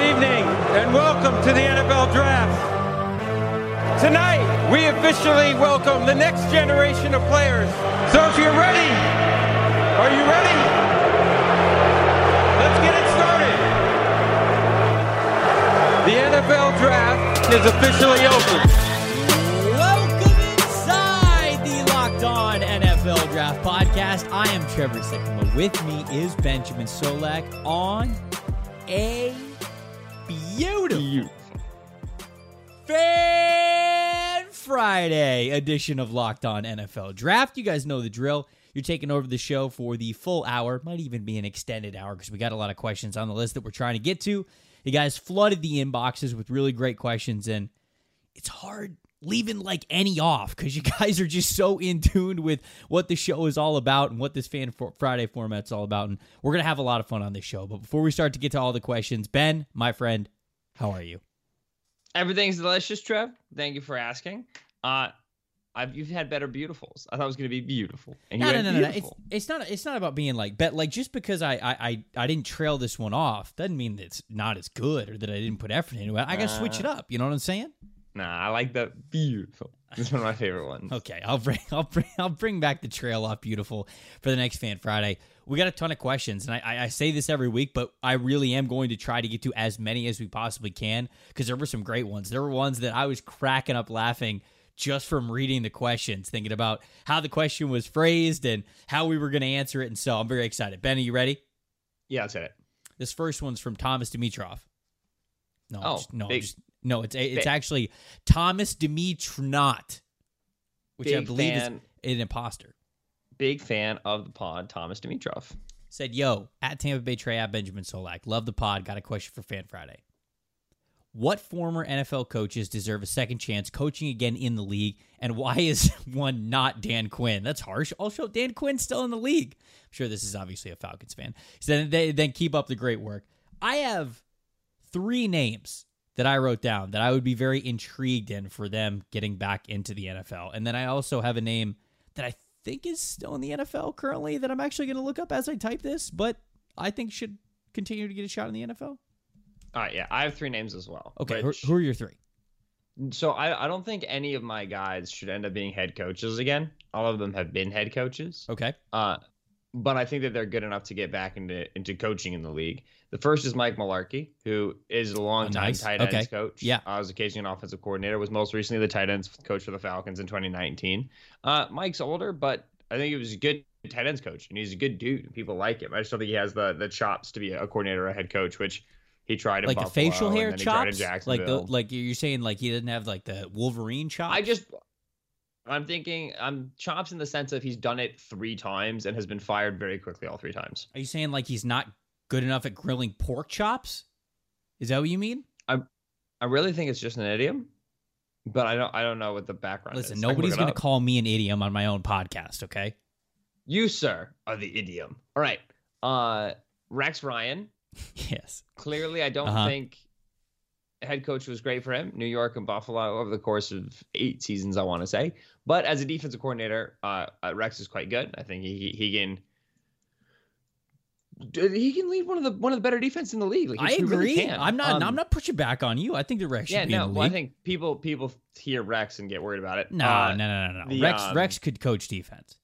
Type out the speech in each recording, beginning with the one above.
Good evening and welcome to the NFL Draft. Tonight, we officially welcome the next generation of players. So if you're ready, are you ready? Let's get it started. The NFL Draft is officially open. Welcome inside the Locked On NFL Draft Podcast. I am Trevor Sikkema. With me is Benjamin Solak on a beautiful Fan Friday edition of Locked On NFL Draft. You guys know the drill. You're taking over the show for the full hour, might even be an extended hour because we got a lot of questions on the list that we're trying to get to. You guys flooded the inboxes with really great questions, and it's hard leaving like any off because you guys are just so in tune with what the show is all about and what this Fan Friday format's all about. And we're going to have a lot of fun on this show. But before we start to get to all the questions, Ben, my friend, how are you? Everything's delicious, Trev. Thank you for asking. Uh, I've you've had better beautifuls. I thought it was gonna be beautiful. And No, no, no, no, no. It's, it's not. It's not about being like bet. Like just because I, I, I, I didn't trail this one off doesn't mean that it's not as good or that I didn't put effort into it. I got to switch it Uh, up. You know what I'm saying? Nah, I like the beautiful. This is one of my favorite ones. Okay, I'll bring I'll bring I'll bring back the trail off beautiful for the next Fan Friday. We got a ton of questions, and I, I, say this every week, but I really am going to try to get to as many as we possibly can because there were some great ones. There were ones that I was cracking up laughing just from reading the questions, thinking about how the question was phrased and how we were going to answer it. And so I'm very excited. Ben, are you ready? Yeah, that's it. This first one's from Thomas Dimitrov. No, Oh, just- no, big- just, no. It's it's big- actually Thomas Dimitrnot, which I believe fan. is an imposter. Big fan of the pod, Thomas Dimitrov. Said, yo, at Tampa Bay Trey, at Benjamin Solak. Love the pod. Got a question for Fan Friday. What former NFL coaches deserve a second chance coaching again in the league? And why is one not Dan Quinn? That's harsh. Also, Dan Quinn's still in the league. I'm sure this is obviously a Falcons fan. So then, then keep up the great work. I have three names that I wrote down that I would be very intrigued in for them getting back into the NFL. And then I also have a name that I think is still in the NFL currently that I'm actually going to look up as I type this, but I think should continue to get a shot in the NFL. All right, yeah, I have three names as well. Okay, who, which- who are your three? so I, I don't think any of my guys should end up being head coaches again. All of them have been head coaches. Okay. Uh, but I think that they're good enough to get back into into coaching in the league. The first is Mike Mularkey, who is a long time Oh, nice. tight ends Okay. coach. Yeah. I was occasionally an offensive coordinator. Was most recently the tight ends coach for the Falcons in 2019. Uh, Mike's older, but I think he was a good tight ends coach, and he's a good dude. People like him. I just don't think he has the the chops to be a coordinator or a head coach, which he tried in Like the Buffalo, facial and hair then tried in chops? Like the like you're saying like he didn't have like the Wolverine chops? I just I'm thinking I'm chops in the sense of he's done it three times and has been fired very quickly all three times. Are you saying like he's not good enough at grilling pork chops? Is that what you mean? I I really think it's just an idiom, but I don't I don't know what the background Listen, is. Nobody's going to up. call me an idiom on my own podcast, okay? you, sir, are the idiom. All right. Uh Rex Ryan. Yes. Clearly, I don't Uh-huh. think head coach was great for him. New York and Buffalo over the course of eight seasons, I want to say. But as a defensive coordinator, uh, uh, Rex is quite good. I think he he, can. He can lead one of the one of the better defense in the league. Like, I he really agree. I'm not Um, I'm not pushing back on you. I think the Rex should Yeah, be no. in the Well, I think people people hear Rex and get worried about it. no, Uh, no, no, no, no. the, Rex um, Rex could coach defense.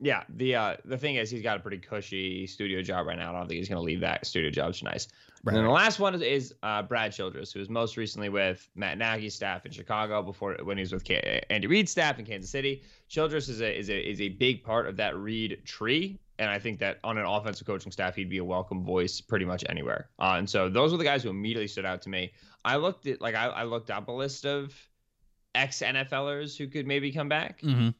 Yeah, the uh the thing is he's got a pretty cushy studio job right now. I don't think he's gonna leave that studio job. It's nice. Right, and then the last one is, is uh, Brad Childress, who was most recently with Matt Nagy's staff in Chicago before when he was with K- Andy Reid's staff in Kansas City. Childress is a is a is a big part of that Reid tree, and I think that on an offensive coaching staff, he'd be a welcome voice pretty much anywhere. Uh, and so those were the guys who immediately stood out to me. I looked at like I, I looked up a list of ex NFLers who could maybe come back. hmm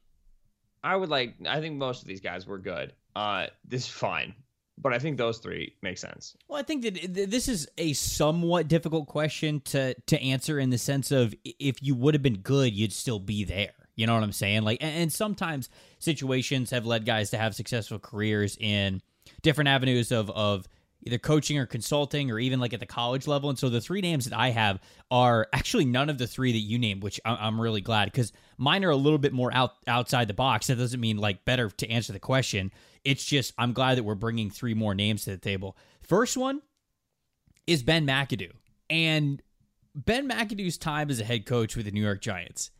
I would like. I think most of these guys were good. Uh, this is fine, but I think those three make sense. Well, I think that this is a somewhat difficult question to to answer in the sense of if you would have been good, you'd still be there. You know what I'm saying? Like, and, sometimes situations have led guys to have successful careers in different avenues of of either coaching or consulting or even like at the college level. And so the three names that I have are actually none of the three that you named, which I'm really glad because mine are a little bit more out outside the box. That doesn't mean like better to answer the question. It's just I'm glad that we're bringing three more names to the table. First one is Ben McAdoo. And Ben McAdoo's time as a head coach with the New York Giants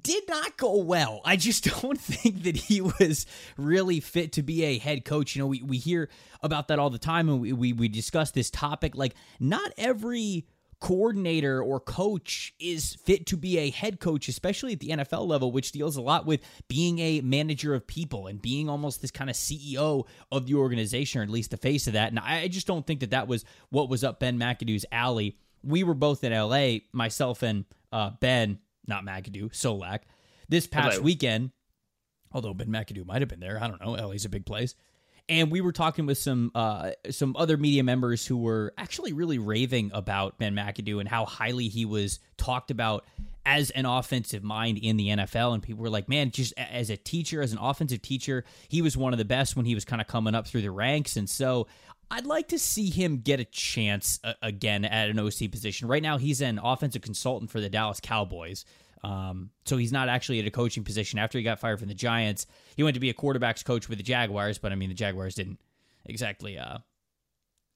did not go well. I just don't think that he was really fit to be a head coach. You know, we, we hear about that all the time and we, we, we discuss this topic. Like, not every coordinator or coach is fit to be a head coach, especially at the NFL level, which deals a lot with being a manager of people and being almost this kind of CEO of the organization, or at least the face of that. And I just don't think that that was what was up Ben McAdoo's alley. We were both in LA, myself and uh, Ben not McAdoo, Solak. This past Hello. weekend, although Ben McAdoo might have been there, I don't know. LA's a big place. And we were talking with some uh, some other media members who were actually really raving about Ben McAdoo and how highly he was talked about as an offensive mind in the NFL. And people were like, man, just as a teacher, as an offensive teacher, he was one of the best when he was kind of coming up through the ranks. And so I'd like to see him get a chance uh, again at an OC position. Right now, he's an offensive consultant for the Dallas Cowboys. Um, so he's not actually at a coaching position. After he got fired from the Giants, he went to be a quarterbacks coach with the Jaguars. But I mean, the Jaguars didn't exactly uh,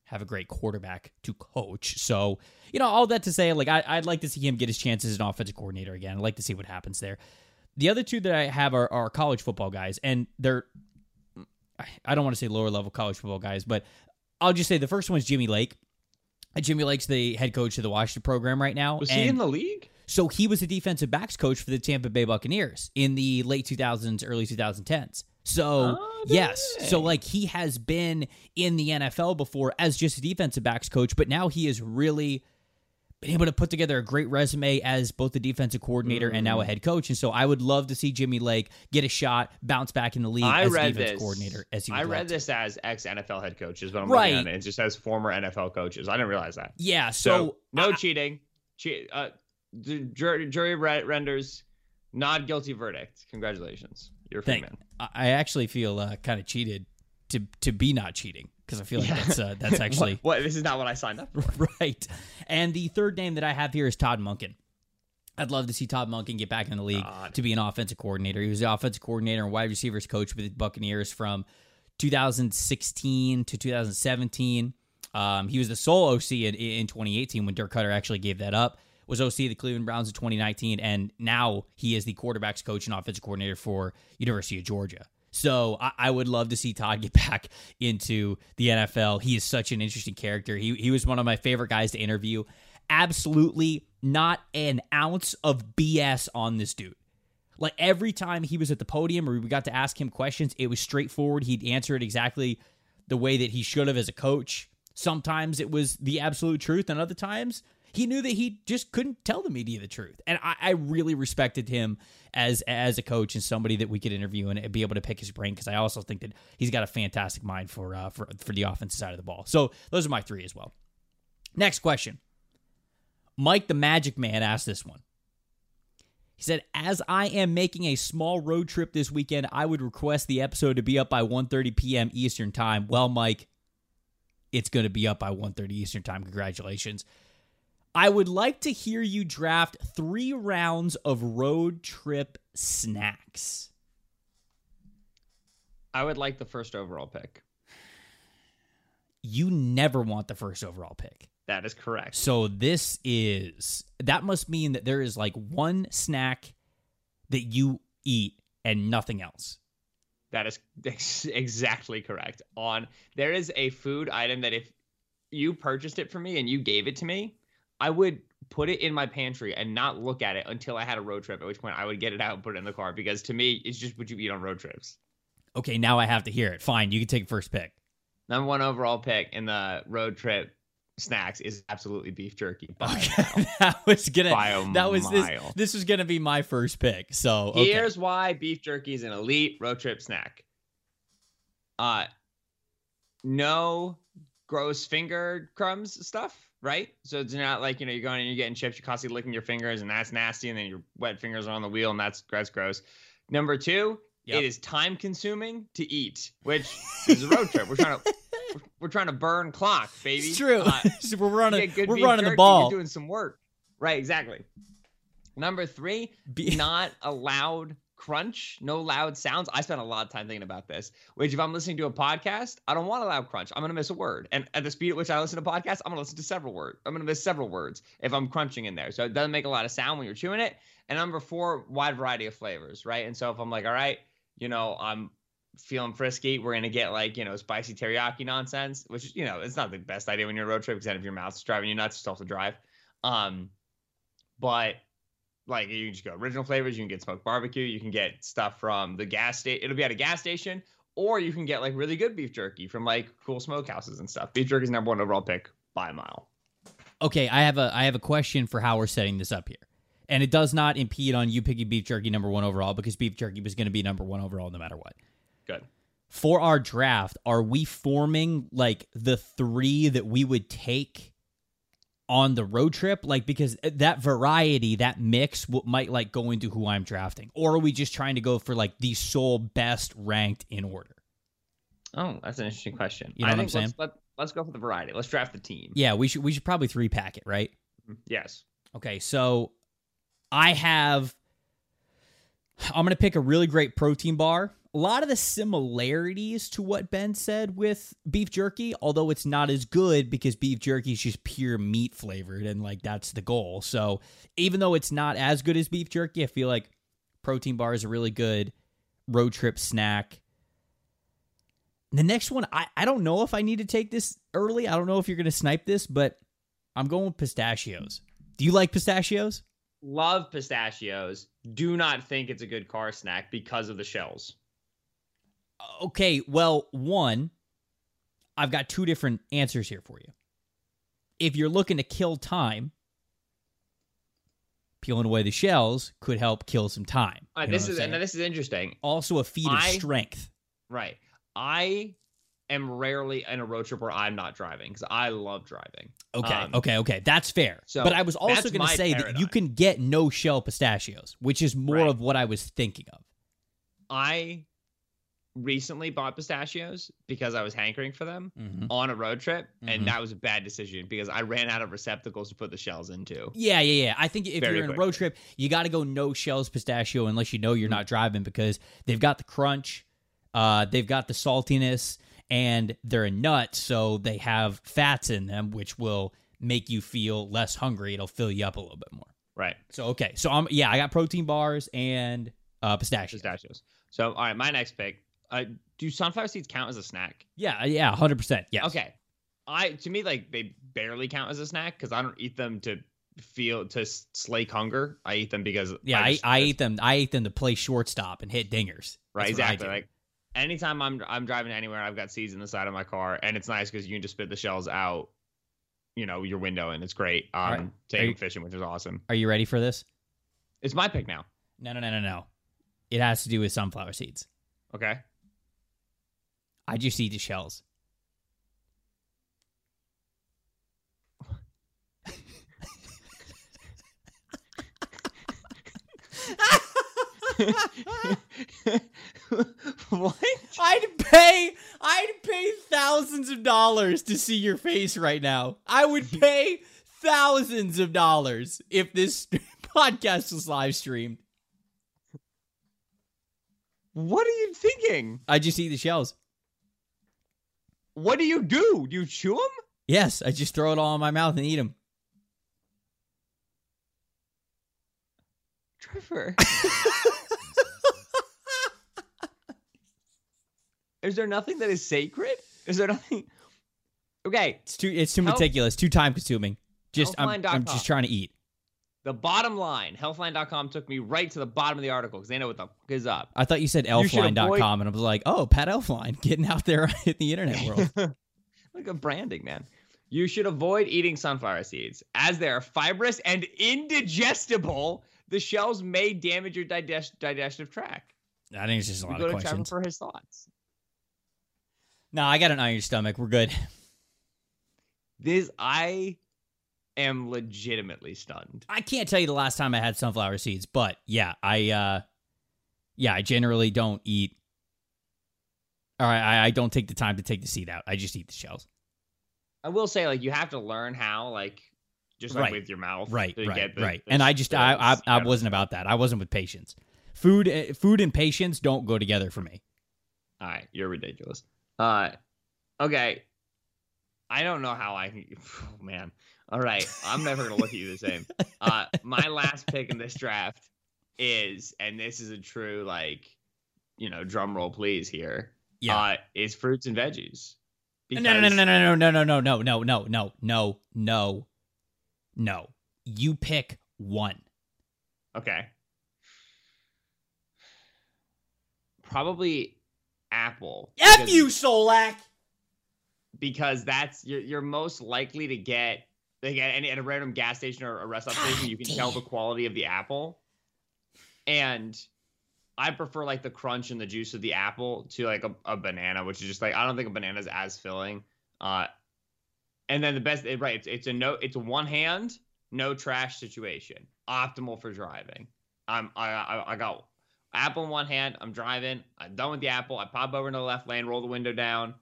have a great quarterback to coach. So you know, all that to say, like I, would like to see him get his chances as an offensive coordinator again. I'd like to see what happens there. The other two that I have are, are college football guys, and they're I don't want to say lower level college football guys, but I'll just say the first one is Jimmy Lake. Jimmy Lake's the head coach of the Washington program right now. Was he in the league? So he was a defensive backs coach for the Tampa Bay Buccaneers in the late 2000s, early 2010s. So, oh, yes. So, like, he has been in the NFL before as just a defensive backs coach, but now he is really been able to put together a great resume as both the defensive coordinator mm. and now a mm. head coach. And so I would love to see Jimmy Lake get a shot, bounce back in the league I as read defensive this. coordinator. As I read this as ex NFL head coaches, but I'm right. looking at it. It just as former NFL coaches. I didn't realize that. Yeah. So, so no I, cheating. Che- uh, jury, jury renders not guilty verdict. Congratulations. You're a free man. I actually feel uh, kind of cheated to to be not cheating because I feel like yeah. that's uh, that's actually what, what, this is not what I signed up for. right. And the third name that I have here is Todd Monken. I'd love to see Todd Monken get back in the league God. to be an offensive coordinator. He was the offensive coordinator and wide receivers coach with the Buccaneers from 2016 to 2017. Um, he was the sole OC in, in 2018 when Dirk Koetter actually gave that up. Was OC of the Cleveland Browns in 2019, and now he is the quarterbacks coach and offensive coordinator for University of Georgia. So I, I, would love to see Todd get back into the NFL. He is such an interesting character. He he was one of my favorite guys to interview. Absolutely not an ounce of BS on this dude. Like every time he was at the podium or we got to ask him questions, it was straightforward. He'd answer it exactly the way that he should have as a coach. Sometimes it was the absolute truth, and other times he knew that he just couldn't tell the media the truth. And I, I really respected him as as a coach and somebody that we could interview and be able to pick his brain because I also think that he's got a fantastic mind for uh, for for the offensive side of the ball. So those are my three as well. Next question. Mike the Magic Man asked this one. He said, "As I am making a small road trip this weekend, I would request the episode to be up by 1:30 p.m. Eastern Time." Well, Mike, it's going to be up by 1:30 Eastern Time. Congratulations. I would like to hear you draft three rounds of road trip snacks. I would like the first overall pick. You never want the first overall pick. That is correct. So this is that must mean that there is like one snack that you eat and nothing else. That is exactly correct. On there is a food item that if you purchased it for me and you gave it to me, I would put it in my pantry and not look at it until I had a road trip, at which point I would get it out and put it in the car because to me, it's just what you eat on road trips. Okay, now I have to hear it. Fine, you can take first pick. Number one overall pick in the road trip snacks is absolutely beef jerky. Okay. that was gonna that was this this was gonna be my first pick. So okay. here's why beef jerky is an elite road trip snack. Uh no gross finger crumbs stuff right? So it's not like you know you're going and you're getting chips, you're constantly licking your fingers, and that's nasty, and then your wet fingers are on the wheel, and that's that's gross. Number two, yep. it is time consuming to eat, which is a road trip. We're trying to we're, trying to burn clock, baby. It's true. Uh, we're running we're running the ball. You're doing some work, right? Exactly. Number three, be- not allowed crunch, no loud sounds. I spent a lot of time thinking about this. Which, if I'm listening to a podcast, I don't want a loud crunch. I'm gonna miss a word. And at the speed at which I listen to podcasts, I'm gonna listen to several words. I'm gonna miss several words if I'm crunching in there. So it doesn't make a lot of sound when you're chewing it. And number four, wide variety of flavors, right? And so if I'm like, all right, you know, I'm feeling frisky, we're gonna get like, you know, spicy teriyaki nonsense, which you know, it's not the best idea when you're road trip because then if your mouth's driving you nuts, have to drive. Um, but like you can just go original flavors. You can get smoked barbecue. You can get stuff from the gas station. It'll be at a gas station, or you can get like really good beef jerky from like cool smokehouses and stuff. Beef jerky is number one overall pick by a mile. Okay, I have a I have a question for how we're setting this up here. And it does not impede on you picking beef jerky number one overall because beef jerky was going to be number one overall no matter what. Good. For our draft, are we forming like the three that we would take on the road trip? Like because uh, that variety, that mix, w- might like go into who I'm drafting, or are we just trying to go for like the sole best ranked in order? Oh, that's an interesting question. You know I what I'm saying? Let's, let, let's go for the variety. Let's draft the team. Yeah, we should we should probably three pack it, right? Mm-hmm. Yes. Okay, so I have. I'm to pick a really great protein bar. A lot of the similarities to what Ben said with beef jerky, although it's not as good because beef jerky is just pure meat flavored and like that's the goal. So even though it's not as good as beef jerky, I feel like protein bar is a really good road trip snack. The next one, I, I don't know if I need to take this early. I don't know if you're going to snipe this, but I'm going with pistachios. Do you like pistachios? Love pistachios. Do not think it's a good car snack because of the shells. Okay, well, one, I've got two different answers here for you. If you're looking to kill time, peeling away the shells could help kill some time. Right, this is and this is interesting. also a feat of I- strength. Right. I am rarely in a road trip where I'm not driving because I love driving. Okay, Um, okay, okay. That's fair. so but I was also going to say that you can get no shell pistachios, which is more Right. of what I was thinking of. I recently bought pistachios because I was hankering for them Mhm. on a road trip, and that was a bad decision because I ran out of receptacles to put the shells into. Yeah, yeah, yeah. I think if Very you're in a road trip, you got to go no shells pistachio unless you know you're Mm-hmm. not driving because they've got the crunch, uh, they've got the saltiness, and they're a nut, so they have fats in them, which will make you feel less hungry. It'll fill you up a little bit more. Right. So okay, so I'm yeah, I got protein bars and uh, pistachios. Pistachios. So, all right, my next pick. Uh, do sunflower seeds count as a snack? Yeah, yeah, hundred percent. Yeah. Okay. I to me like they barely count as a snack because I don't eat them to feel to slake hunger. I eat them because Yeah, I, I just- ate them. I ate them to play shortstop and hit dingers. right That's exactly like anytime I'm I'm driving anywhere I've got seeds in the side of my car and it's nice because you can just spit the shells out, you know, your window and it's great. Um, right. Are you- fishing which is awesome. Are you ready for this? It's my pick now. No, no, no, no, no. It has to do with sunflower seeds. Okay. I just eat the shells. what? I'd pay I'd pay thousands of dollars to see your face right now. I would pay thousands of dollars if this podcast was live streamed. What are you thinking? I just eat the shells. What do you do? Do you chew them? Yes, I just throw it all in my mouth and eat them. Trevor. is there nothing that is sacred? Is there nothing? Okay, It's too it's too Health- meticulous, too time consuming. Just I'm, I'm just trying to eat. The bottom line, healthline.com took me right to the bottom of the article because they know what the fuck is up. I thought you said elfline.com avoid- and I was like, "Oh, Pat Elflein getting out there in the internet world." Look at branding, man. You should avoid eating sunflower seeds as they are fibrous and indigestible. The shells may damage your digest- digestive tract. I think it's just a We lot go of to Trevor questions. for his thoughts. No, I got an iron stomach. We're good. This I am legitimately stunned. I can't tell you the last time I had sunflower seeds, but yeah, I uh yeah, I generally don't eat or I, I don't take the time to take the seed out. I just eat the shells. I will say, like, you have to learn how, like, just like Right. with your mouth, Right, to right, get the, right. the- And I just I I, I wasn't about that. I wasn't with patience. Food, uh, food, and patience don't go together for me. All right, you're ridiculous. Uh, okay. I don't know how I. Oh, man. All right, I'm never gonna look at you the same. Uh, my last pick in this draft is, and this is a true like, you know, drum roll please here. Yeah. Uh, is fruits and veggies. No, no, no, no, no, no, no, no, no, no, no, no, no, no, no, no. You pick one. Okay. Probably apple. F because- you, Solak. because that's you're you're most likely to get like at, any- at a random gas station or a rest stop station, you can tell the quality of the apple. And I prefer like the crunch and the juice of the apple to like a, a banana, which is just like I don't think a banana is as filling. Uh, and then the best, it- right? It's it's a no, it's a one hand, no trash situation, optimal for driving. I'm I I, I got apple in one hand. I'm driving. I'm done with the apple. I pop over into the left lane, roll the window down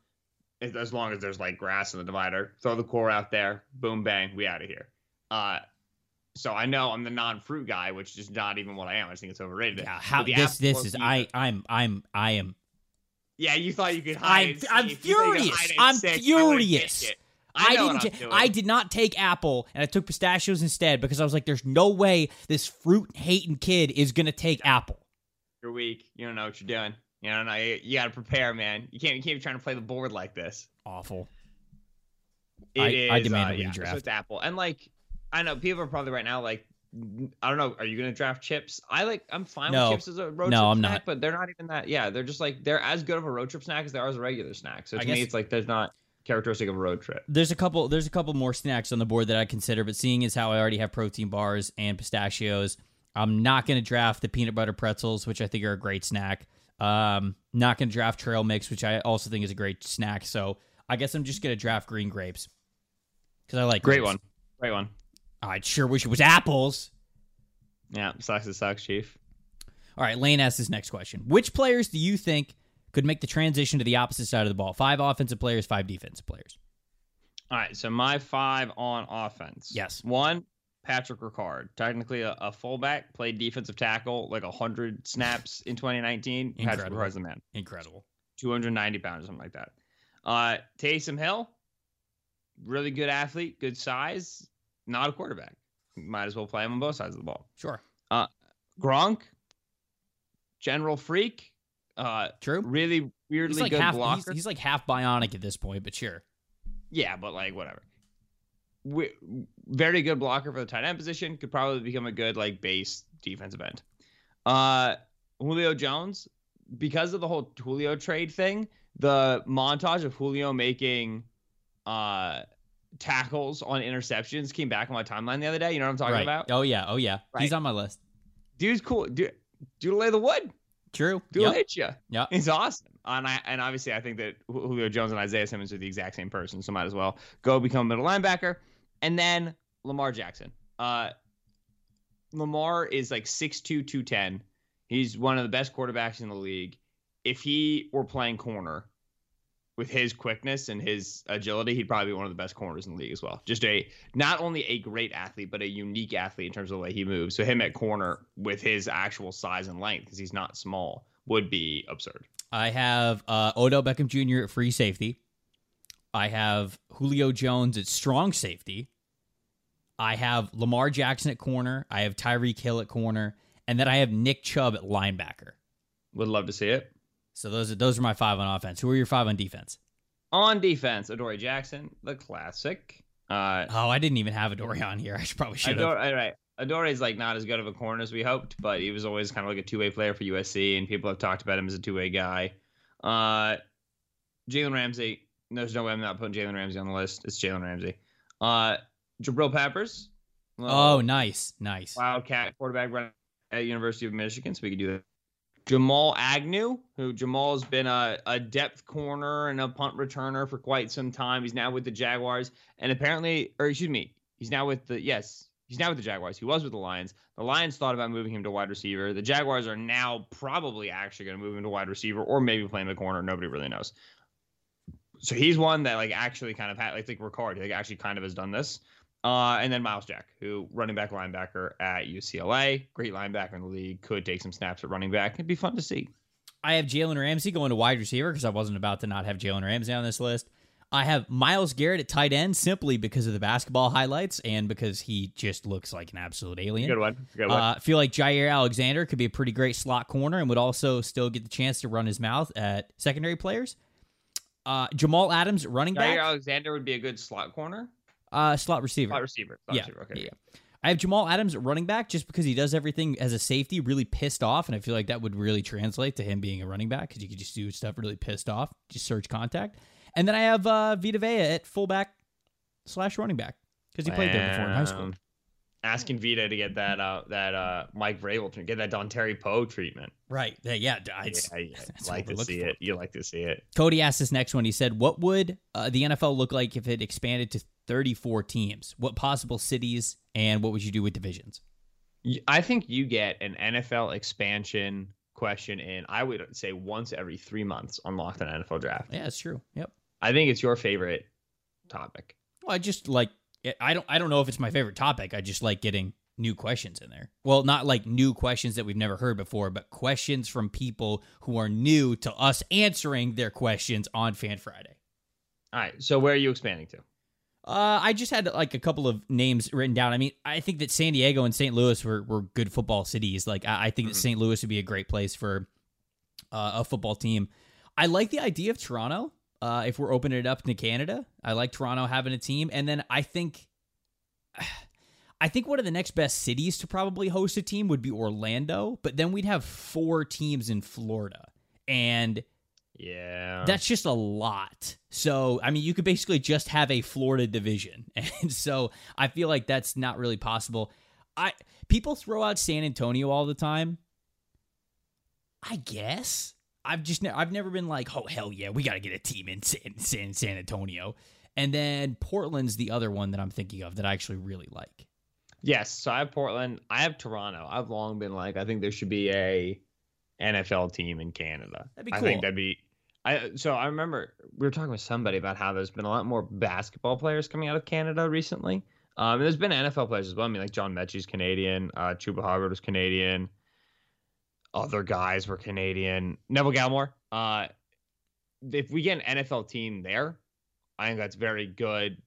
as long as there's like grass in the divider. Throw the core out there, boom, bang, we out of here. Uh, so I know I'm the non-fruit guy, which is not even what I am. I just think it's overrated. Yeah, how this this is I I'm I'm I am Yeah, you thought you could hide. I'm I'm seek. You thought you could furious. I'm seek. Furious. it. I, I, didn't. I'm ta- doing. I did not take apple, and I took pistachios instead because I was like, "There's no way this fruit hating kid is gonna take apple." You're weak. You don't know what you're doing. You know. You, you got to prepare, man. You can't. You can't be trying to play the board like this. Awful. It I- is, I demand uh, a yeah, redraft. So it's Apple, and like I know people are probably right now like. I don't know. Are you gonna draft chips? I like. I'm fine No. with chips as a road No, trip I'm snack, not. but they're not even that. Yeah, they're just like they're as good of a road trip snack as they are as a regular snack. So I to guess- me, it's like there's not characteristic of a road trip. There's a couple. There's a couple more snacks on the board that I consider, but seeing as how I already have protein bars and pistachios, I'm not going to draft the peanut butter pretzels, which I think are a great snack. Um, not going to draft trail mix, which I also think is a great snack. So I guess I'm just going to draft green grapes because I like Great grapes. one. Great one. I sure wish it was apples. Yeah, sucks. It sucks, Chief. All right, Lane asks this next question: Which players do you think could make the transition to the opposite side of the ball? Five offensive players, five defensive players. All right, so my five on offense. Yes. One, Patrick Ricard, technically a, a fullback, played defensive tackle, like hundred snaps in 2019. Patrick Incredible. Ricard's the man. Incredible. 290 pounds, something like that. Uh, Taysom Hill, really good athlete, good size, not a quarterback. Might as well play him on both sides of the ball. Sure. Uh, Gronk, general freak, uh, True. really weirdly He's like good half. blocker. He's, he's like half bionic at this point, but sure. Yeah, but like whatever. Very good blocker for the tight end position. Could probably become a good like base defensive end. Uh, Julio Jones, because of the whole Julio trade thing, the montage of Julio making uh tackles on interceptions came back on my timeline the other day. You know what I'm talking right. about? Oh yeah. Oh yeah. He's on my list. Dude's cool. Dude, dude lay the wood. True. Dude Yep. hit you. Yeah, He's awesome. And I and obviously I think that Julio Jones and Isaiah Simmons are the exact same person, so might as well go become a middle linebacker. And then Lamar Jackson. Uh Lamar is like 6'2, 210. He's one of the best quarterbacks in the league. If he were playing corner with his quickness and his agility, he'd probably be one of the best corners in the league as well. Just a not only a great athlete, but a unique athlete in terms of the way he moves. So him at corner with his actual size and length, because he's not small, would be absurd. I have uh, Odell Beckham Jr. at free safety. I have Julio Jones at strong safety. I have Lamar Jackson at corner. I have Tyreek Hill at corner, and then I have Nick Chubb at linebacker. Would love to see it. So those are those are my five on offense. Who are your five on defense? On defense, Adoree Jackson, the classic. Uh, Oh, I didn't even have Adoree on here. I should probably should have. all right. Adore is like not as good of a corner as we hoped, but he was always kind of like a two way player for USC, and people have talked about him as a two way guy. Uh, Jalen Ramsey. There's no way I'm not putting Jalen Ramsey on the list. It's Jalen Ramsey. Uh, Jabril Peppers. Oh, nice, nice. Wildcat quarterback running at University of Michigan, so we could do that. Jamal Agnew, who Jamal has been a, a depth corner and a punt returner for quite some time. He's now with the Jaguars, and apparently, or excuse me, he's now with the yes, he's now with the Jaguars. He was with the Lions. The Lions thought about moving him to wide receiver. The Jaguars are now probably actually going to move him to wide receiver, or maybe play playing the corner. Nobody really knows. So he's one that like actually kind of had, like think Ricard, like actually kind of has done this. Uh, and then Myles Jack, who running back linebacker at UCLA, great linebacker in the league, could take some snaps at running back. It'd be fun to see. I have Jalen Ramsey going to wide receiver because I wasn't about to not have Jalen Ramsey on this list. I have Myles Garrett at tight end simply because of the basketball highlights and because he just looks like an absolute alien. Good one. Good one. Uh, I feel like Jaire Alexander could be a pretty great slot corner and would also still get the chance to run his mouth at secondary players. Uh, Jamal Adams, running back. Jaire Alexander would be a good slot corner. Uh, slot receiver. Slot receiver. Slot yeah. receiver. Okay. Yeah. I have Jamal Adams running back just because he does everything as a safety really pissed off, and I feel like that would really translate to him being a running back because you could just do stuff really pissed off, just surge contact. And then I have uh, Vita Vea at fullback slash running back because he played there before in high school. Wow. Asking Vita to get that uh that uh Mike Vrabel to get that Dontari Poe treatment. Right. Yeah. yeah I, Yeah, I, that's like to see looking it. You like to see it. Cody asked this next one. He said, "What would uh, the NFL look like if it expanded to 34 teams? What possible cities and what would you do with divisions?" I think you get an NFL expansion question in. I would say once every three months on Locked On NFL Draft. Yeah, it's true. Yep. I think it's your favorite topic. Well, I just like I don't I don't know if it's my favorite topic. I just like getting new questions in there. Well, not like new questions that we've never heard before, but questions from people who are new to us answering their questions on Fan Friday. All right. So where are you expanding to? Uh, I just had like a couple of names written down. I mean, I think that San Diego and St. Louis were, were good football cities. Like, I, I think that Mhm. St. Louis would be a great place for uh, a football team. I like the idea of Toronto. Uh, if we're opening it up to Canada, I like Toronto having a team. And then I think, I think one of the next best cities to probably host a team would be Orlando. But then we'd have four teams in Florida, and Yeah. that's just a lot. So, I mean, you could basically just have a Florida division. And so I feel like that's not really possible. I people throw out San Antonio all the time. I guess. I've just ne- I've never been like, "Oh hell yeah, we got to get a team in San, San San Antonio." And then Portland's the other one that I'm thinking of that I actually really like. Yes, so I have Portland. I have Toronto. I've long been like, I think there should be a NFL team in Canada. That'd be I think cool. that'd be. I so I remember we were talking with somebody about how there's been a lot more basketball players coming out of Canada recently. Um, and there's been NFL players as well. I mean, like John Metchie's Canadian, uh, Chuba Hubbard was Canadian. Other guys were Canadian. Neville Gallimore. Uh, if we get an NFL team there, I think that's very good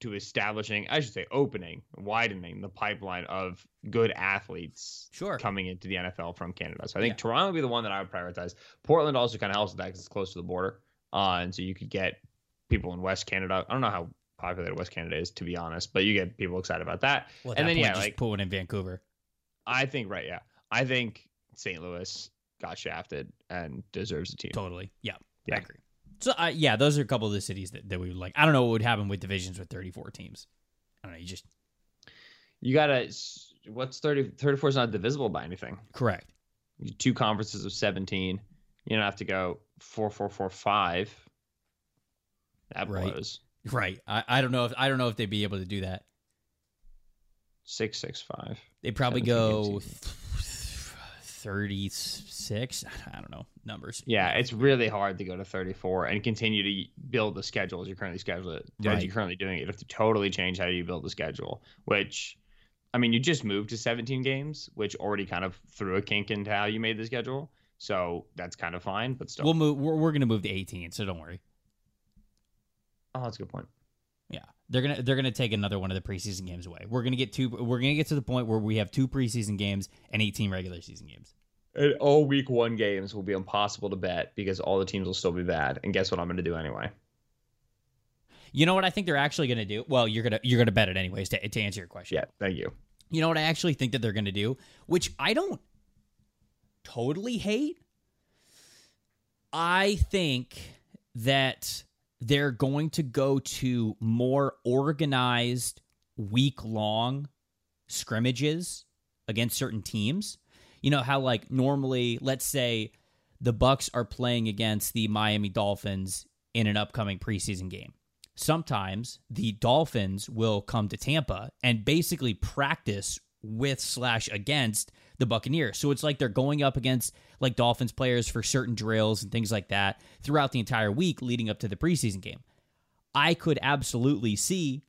to establishing, I should say, opening, widening the pipeline of good athletes Sure. coming into the NFL from Canada. So I think Yeah. Toronto would be the one that I would prioritize. Portland also kind of helps with that because it's close to the border, uh, and so you could get people in West Canada. I don't know how popular West Canada is, to be honest, but you get people excited about that. Well, and that then yeah, like put one in Vancouver. I think right, yeah, I think St. Louis got shafted and deserves a team. Totally. Yeah. Yeah. I agree. So uh, yeah, those are a couple of the cities that, that we would like. I don't know what would happen with divisions with 34 teams. I don't know. You just You gotta. What's 30? 34 is not divisible by anything. correct. two conferences of 17 you don't have to go 4445 that Right. blows Right. I, I don't know if I don't know if they'd be able to do that. 665 They'd probably go 36. I don't know numbers. yeah it's really hard to go to 34 and continue to build the schedule as you're currently scheduled as Right. you're currently doing it you have to totally change how you build the schedule which i mean you just moved to 17 games which already kind of threw a kink into how you made the schedule so that's kind of fine but still We'll move. We're, we're gonna move to 18, so don't worry. oh that's a good point they're gonna they're gonna take another one of the preseason games away. We're gonna get two. We're gonna get to the point where we have two preseason games and 18 regular season games. And all week one games will be impossible to bet because all the teams will still be bad. And guess what I'm going to do anyway? You know what I think they're actually gonna do? Well, you're gonna you're gonna bet it anyways to, to answer your question. Yeah, thank you. You know what I actually think that they're going to do, which I don't totally hate. I think that they're going to go to more organized week long scrimmages against certain teams. You know how like normally let's say the Bucs are playing against the Miami Dolphins in an upcoming preseason game sometimes the Dolphins will come to Tampa and basically practice with slash against the Buccaneers. So it's like they're going up against like Dolphins players for certain drills and things like that throughout the entire week leading up to the preseason game. I could absolutely see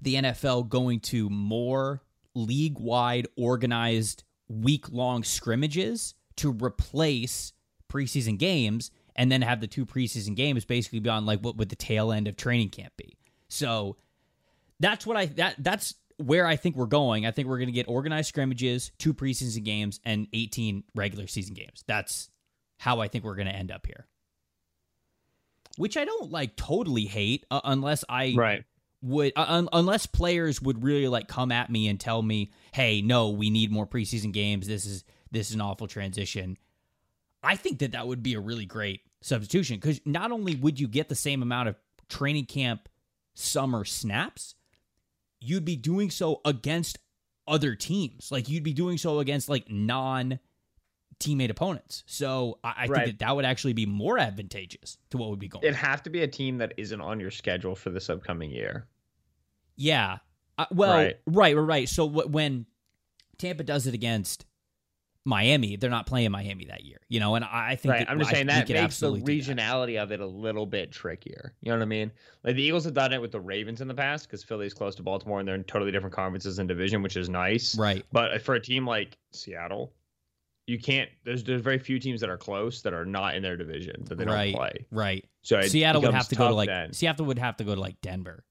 the NFL going to more league wide organized week long scrimmages to replace preseason games and then have the two preseason games basically be on like what would the tail end of training camp be. So that's what I that that's where I think we're going. I think we're going to get organized scrimmages, two preseason games, and 18 regular season games. That's how I think we're going to end up here. Which I don't like totally hate uh, unless I Right. would uh, un- unless players would really like come at me and tell me, "Hey, no, we need more preseason games. This is this is an awful transition." I think that that would be a really great substitution because not only would you get the same amount of training camp summer snaps, you'd be doing so against other teams. Like you'd be doing so against like non teammate opponents. So I, I Right. think that that would actually be more advantageous to what would be going. It'd have to be a team that isn't on your schedule for this upcoming year. Yeah. Uh, well, right, Right. right, right, So wh- when Tampa does it against Miami, they're not playing Miami that year, you know. And I think Right. that- I'm just I- saying that makes the regionality of it a little bit trickier. You know what I mean? Like the Eagles have done it with the Ravens in the past because Philly's close to Baltimore and they're in totally different conferences and division, which is nice. Right. But uh, for a team like Seattle, you can't. There's there's very few teams that are close that are not in their division that they right. don't play. Right. So Seattle would have to go to like then. Seattle would have to go to like Denver.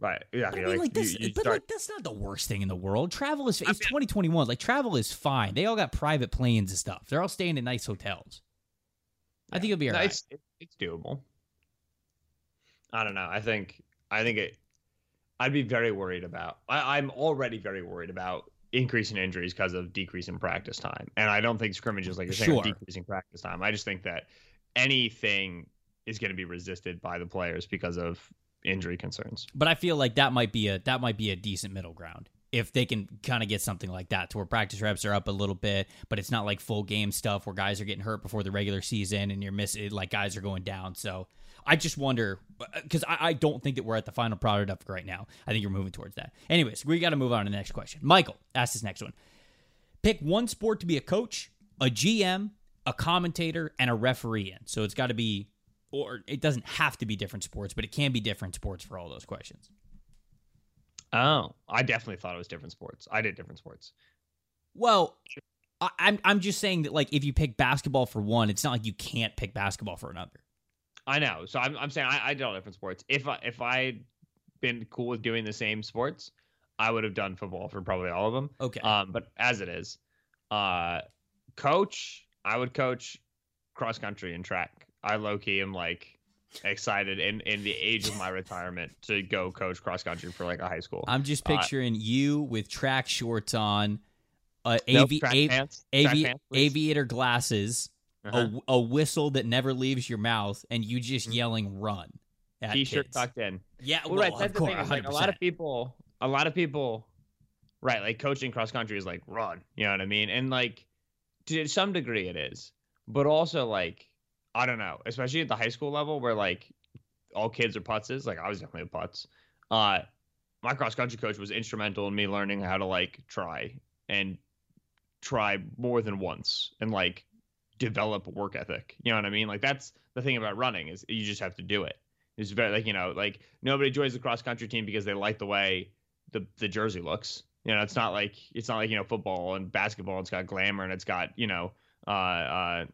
Right. But I mean, like, you- this, you but start- like that's not the worst thing in the world. Travel is it's mean- 2021. Like travel is fine. They all got private planes and stuff. They're all staying in nice hotels. I think it'll be No, alright. it's it's doable. I don't know. I think I think it. I'd be very worried about. I, I'm already very worried about increasing injuries because of decrease in practice time, and I don't think scrimmages like you're saying Sure. decreasing practice time. I just think that anything is going to be resisted by the players because of injury concerns. But I feel like that might be a that might be a decent middle ground if they can kind of get something like that to where practice reps are up a little bit, but it's not like full game stuff where guys are getting hurt before the regular season and you're missing like guys are going down. So I just wonder uh, because I, I don't think that we're at the final product of right now. I think you're moving towards that. Anyways, we got to move on to the next question. Michael, ask this next one. Pick one sport to be a coach, a GM, a commentator, and a referee in. So it's got to be, or it doesn't have to be different sports, but it can be different sports for all those questions. Oh, I definitely thought it was different sports. I did different sports. Well, I, I'm I'm just saying that like if you pick basketball for one, it's not like you can't pick basketball for another. I know. So I'm, I'm saying I, I did all different sports. If I if I'd been cool with doing the same sports, I would have done football for probably all of them. Okay. Um, but as it is, uh, coach, I would coach cross country and track. I low key am like excited in in the age of my retirement to go coach cross country for like a high school. I'm just uh, picturing you with track shorts on, uh, Nope, avi- av- pants, avi- pants, aviator glasses, Uh-huh. a, a whistle that never leaves your mouth, and you just Mhm. yelling "run." at t-shirt kids. tucked in. Yeah, Well, well, right. That's the course, thing. Like a lot of people, a lot of people, right? Like coaching cross country is like run. You know what I mean? And like to some degree it is, but also like I don't know, especially at the high school level where like all kids are putzes. Like I was definitely a putz. Uh, my cross country coach was instrumental in me learning how to like try and try more than once and like develop work ethic. You know what I mean? Like that's the thing about running is you just have to do it. It's very like you know like nobody joins the cross country team because they like the way the the jersey looks. You know, it's not like it's not like you know football and basketball. It's got glamour and it's got you know uh, uh,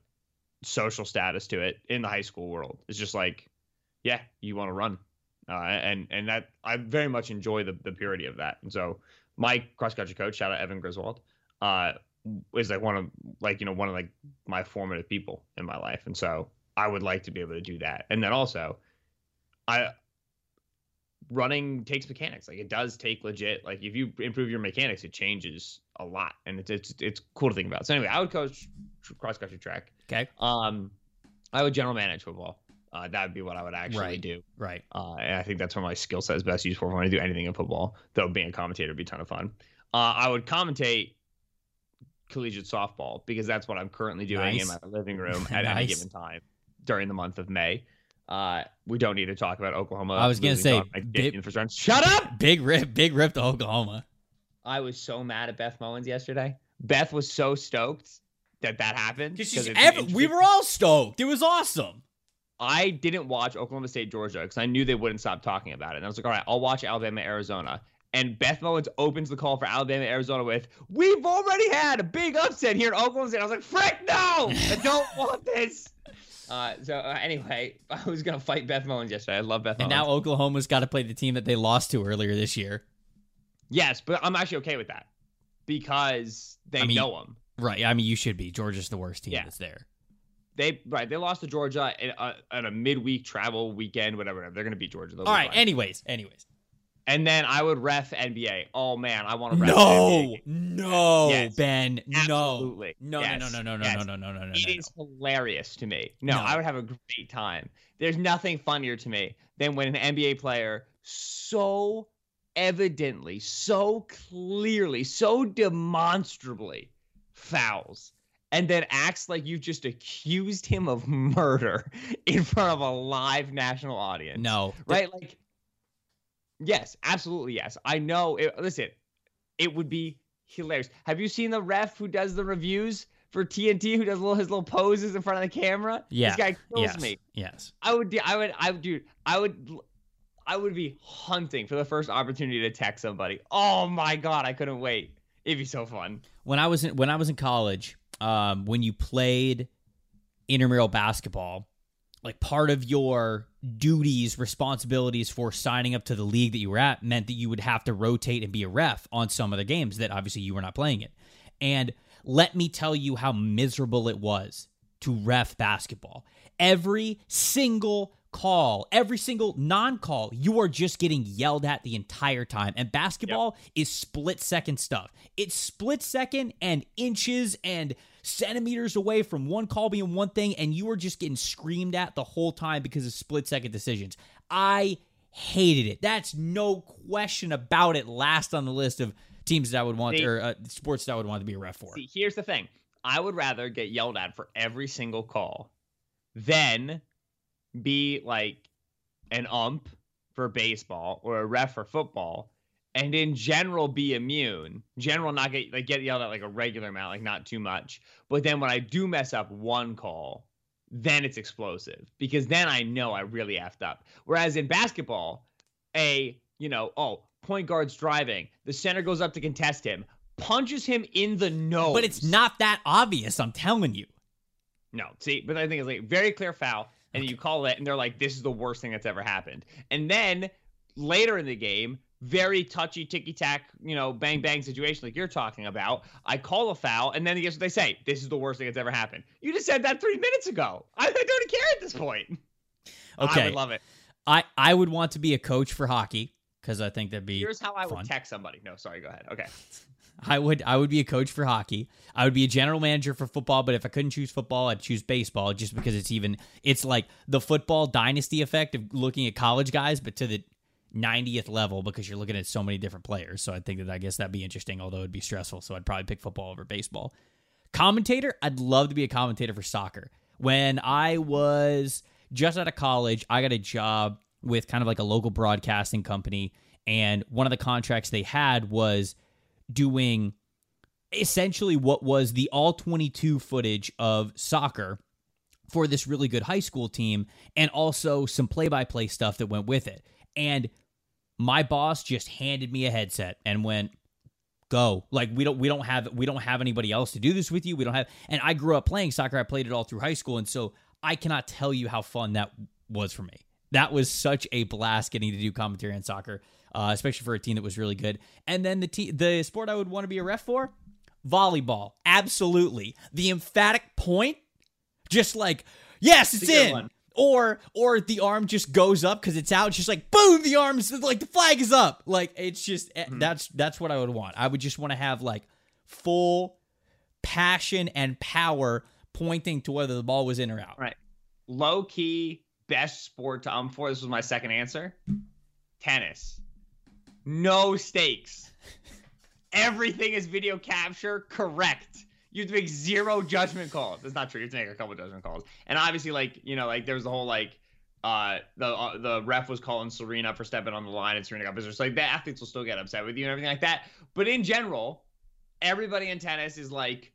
social status to it in the high school world. It's just like, yeah, you want to run, uh, and and that I very much enjoy the the purity of that. And so my cross country coach, shout out Evan Griswold, uh, is like one of like you know one of like my formative people in my life, and so I would like to be able to do that. And then also, I running takes mechanics. Like it does take legit. Like if you improve your mechanics, it changes a lot, and it's it's it's cool to think about. So anyway, I would coach cross country track. Okay, Um, I would general manage football. Uh, that would be what I would actually Right. do. right. Uh, and I think that's where my skill set is best used for. If I want to do anything in football, though being a commentator would be a ton of fun. Uh, I would commentate collegiate softball because that's what I'm currently doing in my living room at any given time during the month of May. Uh, we don't need to talk about Oklahoma. I was gonna say, big- the. Shut up! Big rip, big rip to Oklahoma. I was so mad at Beth Mowins yesterday. Beth was so stoked that that happened. 'cause it's an we were all stoked. It was awesome. I didn't watch Oklahoma State Georgia because I knew they wouldn't stop talking about it. And I was like, all right, I'll watch Alabama Arizona. And Beth Mowins opens the call for Alabama Arizona with, "We've already had a big upset here in Oklahoma State." I was like, "Frick, no! I don't want this." Uh, so uh, anyway, I was gonna fight Beth Mowins yesterday. I love Beth. And now Oklahoma's got to play the team that they lost to earlier this year. yes, but I'm actually okay with that because they I mean, know them. Right. I mean, you should be. Georgia's the worst team Yeah. that's there. They right. They lost to Georgia in a, on a midweek travel weekend, whatever. whatever. They're gonna beat Georgia. All right. fine. Anyways, anyways. And then I would ref NBA. Oh man, I want to ref No, NBA. no, Yes. Ben, Absolutely. no, no, Yes. no, no, no, no, Yes. no, no, no, no, no, no. It is hilarious to me. No, No. I would have a great time. There's nothing funnier to me than when an NBA player so evidently, so clearly, so demonstrably fouls and then acts like you just accused him of murder in front of a live national audience. No, Right? Like, yes, absolutely yes. I know. It, listen, it would be hilarious. Have you seen the ref who does the reviews for TNT, who does little his little poses in front of the camera? Yeah. This guy kills yes, me. yes. I would, I would, I would, dude, I would, I would be hunting for the first opportunity to text somebody. Oh my god, I couldn't wait. It'd be so fun. When I was in when I was in college, um, when you played intramural basketball, like part of your duties, responsibilities for signing up to the league that you were at meant that you would have to rotate and be a ref on some of the games that obviously you were not playing it. And let me tell you how miserable it was to ref basketball. Every single call, every single non call, you are just getting yelled at the entire time. And basketball is split second stuff. It's split second and inches and centimeters away from one call being one thing, and you are just getting screamed at the whole time because of split second decisions. I hated it. That's no question about it. Last on the list of teams that I would want See- or uh, sports that I would want to be a ref for. See, here's the thing. I would rather get yelled at for every single call than be like an ump for baseball or a ref for football and in general be immune. General not get like get yelled at like a regular amount, like not too much. But then when I do mess up one call, then it's explosive because then I know I really effed up. Whereas in basketball, a you know, oh, point guard's driving, the center goes up to contest him, punches him in the nose. But it's not that obvious, I'm telling you. No, see, but I think it's like very clear foul, and you call it, and they're like, "This is the worst thing that's ever happened." And then later in the game, very touchy, ticky tack, you know, bang bang situation like you're talking about. I call a foul, and then guess what they say? This is the worst thing that's ever happened. You just said that three minutes ago. I, I don't care at this point. I Okay. would love it. I, I would want to be a coach for hockey because I think that'd be Here's how I would fun. text somebody. No, sorry, go ahead. Okay. I would I would be a coach for hockey. I would be a general manager for football, but if I couldn't choose football, I'd choose baseball just because it's even it's like the football dynasty effect of looking at college guys, but to the 90th level because you're looking at so many different players. So I think that I guess that'd be interesting, although it'd be stressful. So I'd probably pick football over baseball. Commentator, I'd love to be a commentator for soccer. When I was just out of college, I got a job with kind of like a local broadcasting company. And one of the contracts they had was doing essentially what was the all 22 footage of soccer for this really good high school team and also some play by play stuff that went with it. And my boss just handed me a headset and went, go. Like we don't we don't have we don't have anybody else to do this with you. We don't have and i grew up playing soccer. I played it all through high school. And so i cannot tell you how fun that was for me. That was such a blast getting to do commentary on soccer uh, especially for a team that was really good and then the te- the sport i would want to be a ref for volleyball absolutely the emphatic point just like yes it's It's in one. or or the arm just goes up because it's out. It's just like boom, the arm's like the flag is up. Like it's just Mm-hmm. that's that's what I would want. I would just want to have like full passion and power pointing to whether the ball was in or out. Right. Low key, best sport to um for. This was my second answer. Tennis. No stakes. Everything is video capture. Correct. You have to make zero judgment calls. That's not true. You have to make a couple judgment calls. And obviously, like you know, like there was the whole like uh the uh, the ref was calling Serena for stepping on the line and Serena got visitors. Like the athletes will still get upset with you and everything like that. But in general, everybody in tennis is like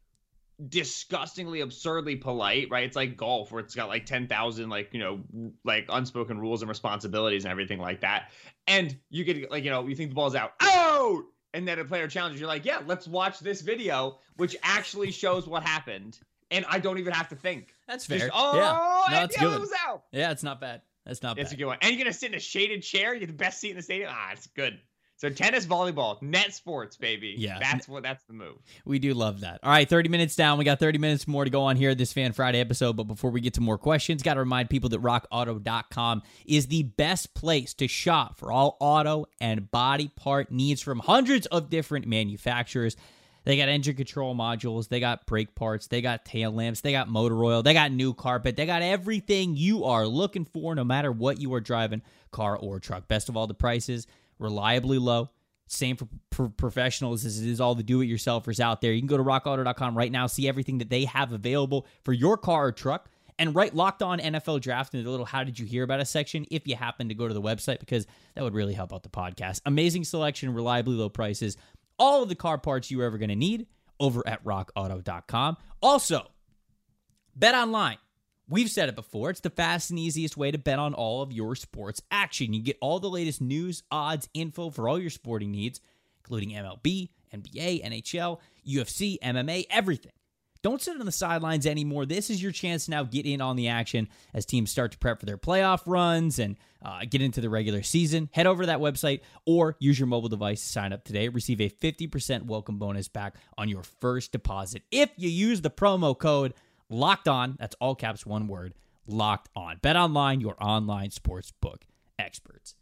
disgustingly absurdly polite right? It's like golf where it's got like 10,000 like you know like unspoken rules and responsibilities and everything like that. And you get like you know you think the ball's out out! And then a player challenges you're like yeah let's watch this video which actually shows what happened. And I don't even have to think. That's fair. Just, oh yeah, no, and yeah, good. it was out. Yeah, it's not bad. That's not bad. it's a good one. And you're gonna sit in a shaded chair? You get the best seat in the stadium? Ah it's good so tennis volleyball net sports baby Yeah. that's what that's the move We do love that. All right, 30 minutes down. We got 30 minutes more to go on here this Fan Friday episode. But before we get to more questions, got to remind people that rockauto.com is the best place to shop for all auto and body part needs from hundreds of different manufacturers. They got engine control modules, they got brake parts, they got tail lamps, they got motor oil, they got new carpet, they got everything you are looking for, no matter what you are driving, car or truck. Best of all, the prices reliably low. Same for, professionals as it is all the do-it-yourselfers out there. You can go to rockauto.com right now, see everything that they have available for your car or truck, and write locked on NFL draft in the little how did you hear about us section if you happen to go to the website because that would really help out the podcast. Amazing selection, reliably low prices, all of the car parts you're ever going to need over at rockauto.com. Also, bet online. We've said it before. It's the fast and easiest way to bet on all of your sports action. You get all the latest news, odds, info for all your sporting needs, including MLB, NBA, NHL, UFC, MMA, everything. Don't sit on the sidelines anymore. This is your chance to now get in on the action as teams start to prep for their playoff runs and uh, get into the regular season. Head over to that website or use your mobile device to sign up today. Receive a 50% welcome bonus back on your first deposit if you use the promo code locked on. That's all caps, one word locked on. Bet online, your online sports book experts.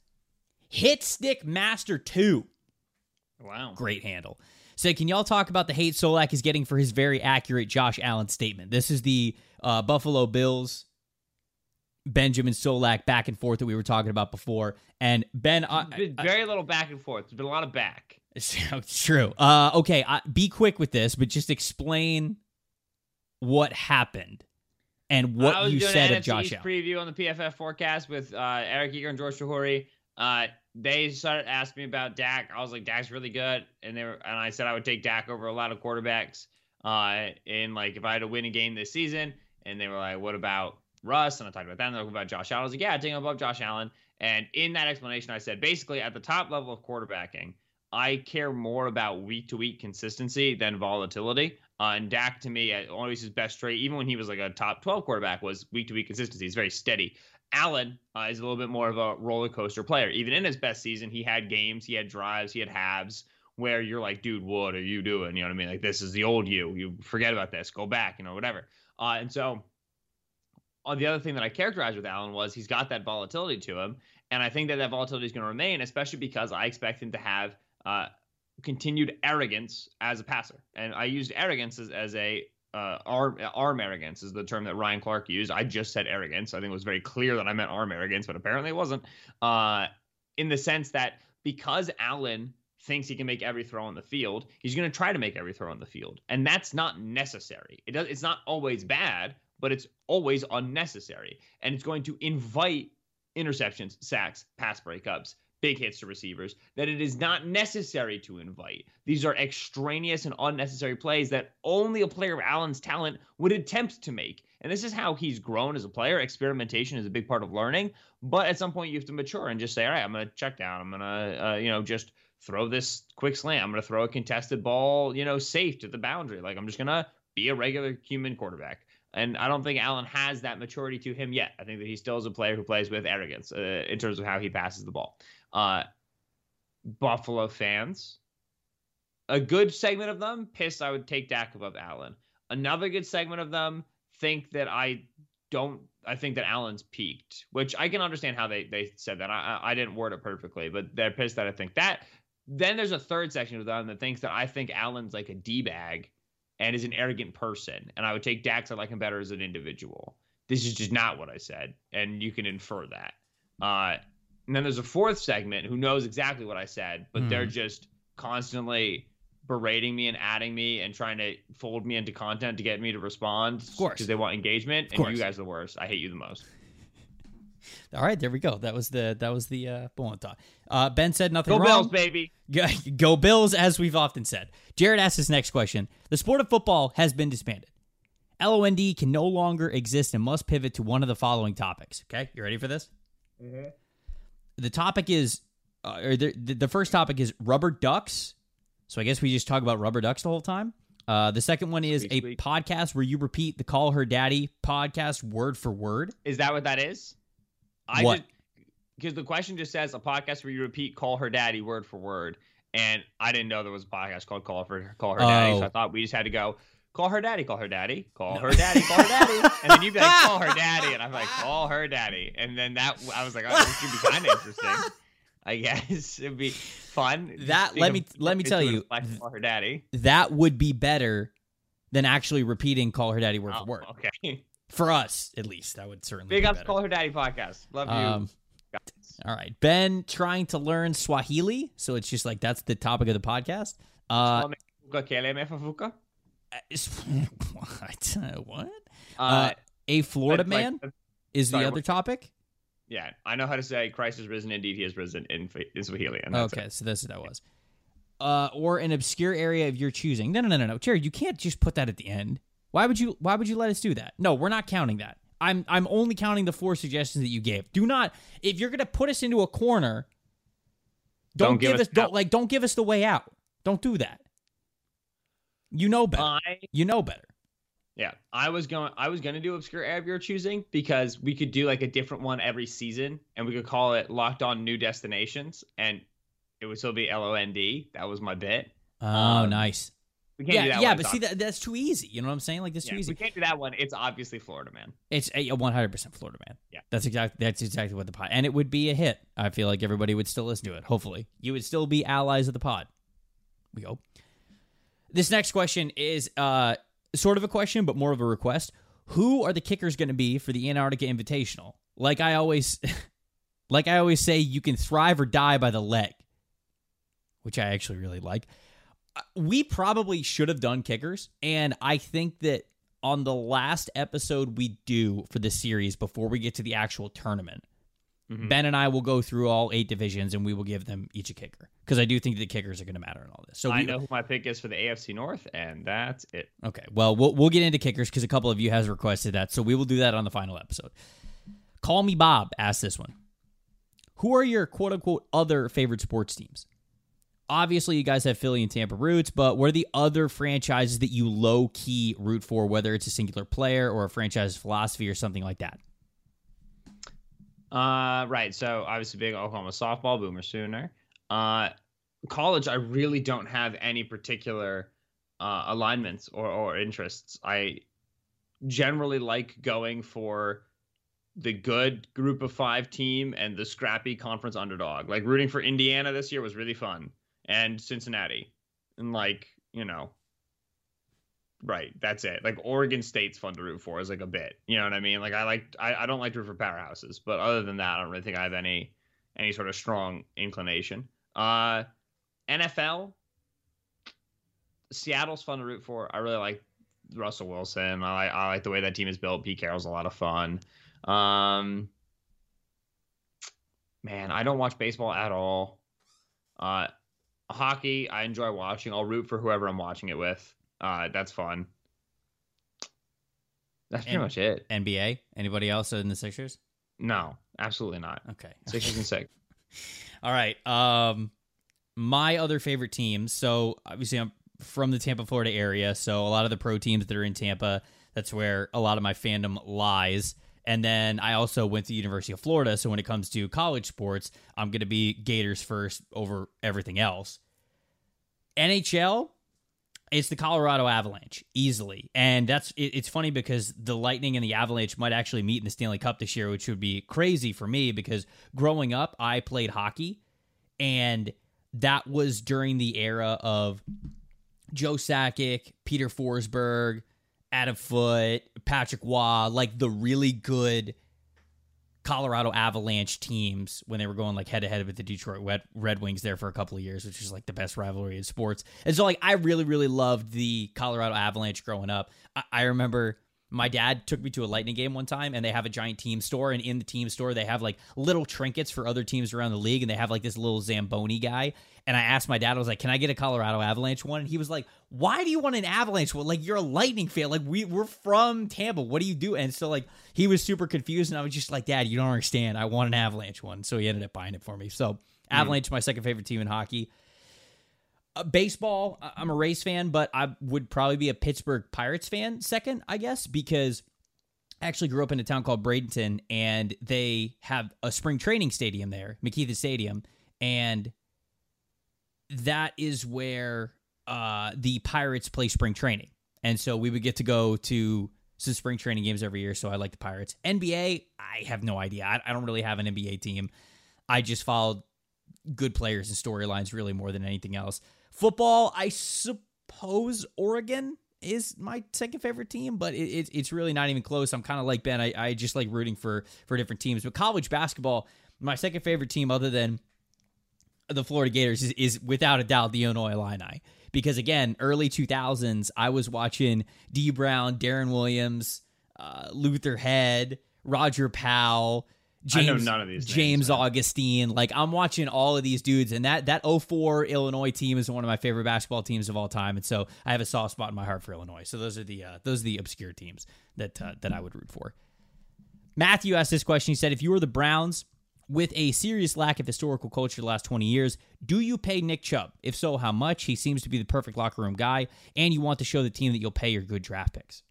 Hit Stick Master 2 wow great handle. So, can y'all talk about the hate Solak is getting for his very accurate Josh Allen statement? This is the uh, Buffalo Bills, Benjamin Solak back and forth that we were talking about before. And Ben, I, very little back and forth. There's been a lot of back. it's true. Uh, okay, I, be quick with this, but just explain what happened and what I you said of Josh Allen. preview on the PFF forecast with uh, Eric Eager and George Chahrouri. Uh, they started asking me about Dak. I was like, Dak's really good, and they were, and I said I would take Dak over a lot of quarterbacks. Uh, and like if I had to win a game this season, and they were like, what about Russ? And I talked about that. And they were about Josh Allen. I was like, yeah, I'd take him above Josh Allen. And in that explanation, I said basically at the top level of quarterbacking, I care more about week to week consistency than volatility. Uh, and Dak to me, uh, always his best trait, even when he was like a top 12 quarterback, was week to week consistency. He's very steady. Allen uh, is a little bit more of a roller coaster player. Even in his best season, he had games, he had drives, he had halves where you're like, dude, what are you doing? You know what I mean? Like, this is the old you. You forget about this, go back, you know, whatever. Uh, and so, uh, the other thing that I characterized with Allen was he's got that volatility to him. And I think that that volatility is going to remain, especially because I expect him to have uh, continued arrogance as a passer. And I used arrogance as, as a uh, arm arm arrogance is the term that Ryan Clark used. I just said arrogance. I think it was very clear that I meant arm arrogance, but apparently it wasn't. Uh, in the sense that because Allen thinks he can make every throw on the field, he's going to try to make every throw on the field, and that's not necessary. It does. It's not always bad, but it's always unnecessary, and it's going to invite interceptions, sacks, pass breakups, big hits to receivers that it is not necessary to invite. These are extraneous and unnecessary plays that only a player of Allen's talent would attempt to make. And this is how he's grown as a player. Experimentation is a big part of learning, but at some point you have to mature and just say, "All right, I'm going to check down. I'm going to uh, you know, just throw this quick slam. I'm going to throw a contested ball, you know, safe to the boundary. Like I'm just going to be a regular human quarterback." And I don't think Allen has that maturity to him yet. I think that he still is a player who plays with arrogance uh, in terms of how he passes the ball. Uh, Buffalo fans, a good segment of them pissed I would take Dak above Allen. Another good segment of them think that I don't. I think that Allen's peaked, which I can understand how they they said that. I I didn't word it perfectly, but they're pissed that I think that. Then there's a third section of them that thinks that I think Allen's like a d bag and is an arrogant person, and I would take Dax. I like him better as an individual. This is just not what I said, and you can infer that. Uh, and then there's a fourth segment who knows exactly what I said, but Hmm. they're just constantly berating me and adding me and trying to fold me into content to get me to respond. Of course. Because they want engagement. Of and course. you guys are the worst. I hate you the most. All right, there we go. That was the that was the uh, bullet thought. Uh, ben said nothing wrong. Go wrong. Bills, baby. Go, go Bills, as we've often said. Jared asks his next question. The sport of football has been disbanded. LOND can no longer exist and must pivot to one of the following topics. Okay, you ready for this? The topic is, uh, or the, the first topic is rubber ducks. So I guess we just talk about rubber ducks the whole time. Uh, the second one is Sweet, a sweet. podcast where you repeat the "Call Her Daddy" podcast word for word. Is that what that is? I What? because the question just says a podcast where you repeat "call her daddy" word for word, and I didn't know there was a podcast called "Call her Call Her Daddy," Oh. so I thought we just had to go call her daddy, call her daddy, call her daddy, call her daddy, and then you'd be like, "Call her daddy," and I'm like, "Call her daddy," and then that I was like, "Oh, this could be kind of interesting." I guess it'd be fun. That- let me- let me tell you, call her daddy. That would be better than actually repeating "Call Her Daddy" word Oh, for word okay. for us, at least. That would certainly Big be ups, better. call her daddy podcast. Love you. Um. All right, Ben trying to learn Swahili, so it's just like that's the topic of the podcast. Uh, Fuka kele me fafuka? what? What? Uh, Uh, a Florida like- man that's- is sorry, the other topic. yeah, I know how to say Christ has risen. Indeed, he has risen in, in Swahili. Okay, it. so that's what that was. Uh, or an obscure area of your choosing. No, no, no, no, no, Jared, you can't just put that at the end. Why would you? Why would you let us do that? No, we're not counting that. I'm I'm only counting the four suggestions that you gave. Do not. If you're gonna put us into a corner, don't, Don't give give us us don't like don't give us the way out. Don't do that. You know better. I you know better. yeah, I was going. I was gonna do obscure area of your choosing because we could do like a different one every season, and we could call it Locked On New Destinations, and it would still be L O N D. That was my bit. Oh, Um, nice. We can't do Yeah, that yeah, but see that that's too easy. You know what I'm saying? Like that's yeah, too easy. We can't do that one. It's obviously Florida man. It's a 100 percent Florida man. Yeah. that's exactly that's exactly what the pod. And it would be a hit. I feel like everybody would still listen to it. Hopefully, you would still be allies of the pod. We hope. This next question is uh sort of a question, but more of a request. Who are the kickers going to be for the Antarctica Invitational? Like I always, like I always say, you can thrive or die by the leg, which I actually really like. Uh, We probably should have done kickers, and I think that on the last episode we do for the series before we get to the actual tournament, Mhm. Ben and I will go through all eight divisions and we will give them each a kicker because I do think the kickers are going to matter in all this. So I we, know who my pick is for the AFC North, and that's it. Okay, well, we'll we'll get into kickers because a couple of you has requested that, so we will do that on the final episode. Call me Bob. Ask this one. Who are your quote unquote other favorite sports teams? Obviously, you guys have Philly and Tampa roots, but what are the other franchises that you low key root for, whether it's a singular player or a franchise philosophy or something like that? Uh, right. So obviously, big Oklahoma softball boomer sooner. Uh, college, I really don't have any particular uh, alignments or, or interests. I generally like going for the good group of five team and the scrappy conference underdog. Like rooting for Indiana this year was really fun, and Cincinnati, and like you know. Right, that's it. Like Oregon State's fun to root for is like a bit. You know what I mean? Like I like I, I don't like to root for powerhouses, but other than that, I don't really think I have any any sort of strong inclination. Uh NFL Seattle's fun to root for. I really like Russell Wilson. I like I like the way that team is built. Pete Carroll's a lot of fun. Um man, I don't watch baseball at all. Uh hockey, I enjoy watching. I'll root for whoever I'm watching it with. Uh, that's fun. That's pretty And- much it. NBA? Anybody else in the Sixers? No, absolutely not. Okay. Sixers and six. All right. Um, my other favorite teams. So obviously, I'm from the Tampa, Florida area. So a lot of the pro teams that are in Tampa, that's where a lot of my fandom lies. And then I also went to the University of Florida. So when it comes to college sports, I'm going to be Gators first over everything else. NHL, it's the Colorado Avalanche easily, and that's it, it's funny because the Lightning and the Avalanche might actually meet in the Stanley Cup this year, which would be crazy for me because growing up I played hockey, and that was during the era of Joe Sakic, Peter Forsberg, Adam Foote, Patrick Roy, like the really good Colorado Avalanche teams when they were going like head to head with the Detroit Red, Wings there for a couple of years, which is like the best rivalry in sports. And so like I really really loved the Colorado Avalanche growing up. I, I remember My dad took me to a Lightning game one time, and they have a giant team store. And in the team store, they have like little trinkets for other teams around the league, and they have like this little Zamboni guy. And I asked my dad, I was like, "Can I get a Colorado Avalanche one?" And he was like, "Why do you want an Avalanche one? Like you're a Lightning fan. Like we we're from Tampa. What do you do?" And so like he was super confused, and I was just like, "Dad, you don't understand. I want an Avalanche one." So he ended up buying it for me. So hmm. Avalanche, my second favorite team in hockey. Uh, baseball, I'm a Rays fan, but I would probably be a Pittsburgh Pirates fan second, I guess, because I actually grew up in a town called Bradenton, and they have a spring training stadium there, McKechnie Stadium, and that is where uh, the Pirates play spring training. And so we would get to go to some spring training games every year. So I like the Pirates. NBA, I have no idea. I, I don't really have an NBA team. I just followed good players and storylines really more than anything else. Football, I suppose Oregon is my second favorite team, but it, it, it's really not even close. I'm kind of like Ben. I, I just like rooting for for different teams. But college basketball, my second favorite team, other than the Florida Gators, is, is without a doubt the Illinois Illini. Because again, early 2000s, I was watching Dee Brown, Deron Williams, uh, Luther Head, Roger Powell. I James, know none of these names, James. Augustine. Like I'm watching all of these dudes, and that that 04 Illinois team is one of my favorite basketball teams of all time. And so I have a soft spot in my heart for Illinois. So those are the uh, those are the obscure teams that uh, that I would root for. Matthew asked this question. He said, "If you were the Browns with a serious lack of historical culture the last 20 years, do you pay Nick Chubb? If so, how much? He seems to be the perfect locker room guy, and you want to show the team that you'll pay your good draft picks."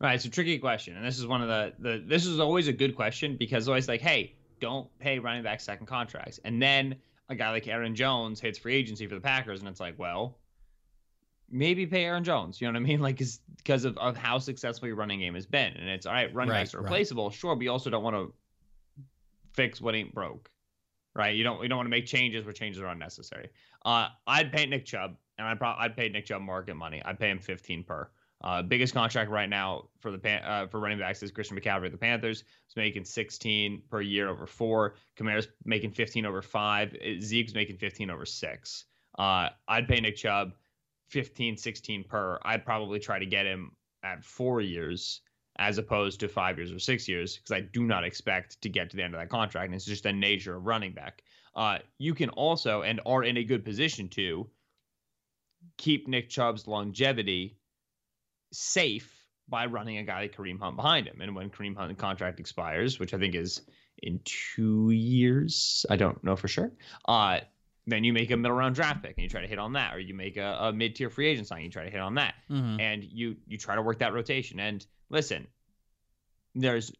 Right, it's a tricky question, and this is one of the the this is always a good question because it's always like, hey, don't pay running back second contracts, and then a guy like Aaron Jones hits free agency for the Packers, and it's like, well, maybe pay Aaron Jones. You know what I mean? Like, is because of, of how successful your running game has been, and it's all right. Running Right, backs are right. replaceable, sure, but you also don't want to fix what ain't broke, right? You don't you don't want to make changes where changes are unnecessary. Uh, I'd pay Nick Chubb, and I'd probably I'd pay Nick Chubb market money. I'd pay him 15 per. Uh, biggest contract right now for the Pan- uh, for running backs is Christian McCaffrey of the Panthers. He's making 16 per year over four. Kamara's making 15 over five. Uh, Zeke's making 15 over six. Uh, I'd pay Nick Chubb 15, 16 per. I'd probably try to get him at four years as opposed to five years or six years because I do not expect to get to the end of that contract. And it's just the nature of running back. Uh, you can also and are in a good position to keep Nick Chubb's longevity safe by running a guy like Kareem Hunt behind him. And when Kareem Hunt contract expires, which I think is in two years, I don't know for sure. Uh, then you make a middle round draft pick and you try to hit on that, or you make a, a mid tier free agent sign, you try to hit on that, Mm-hmm. and you you try to work that rotation. And listen, there's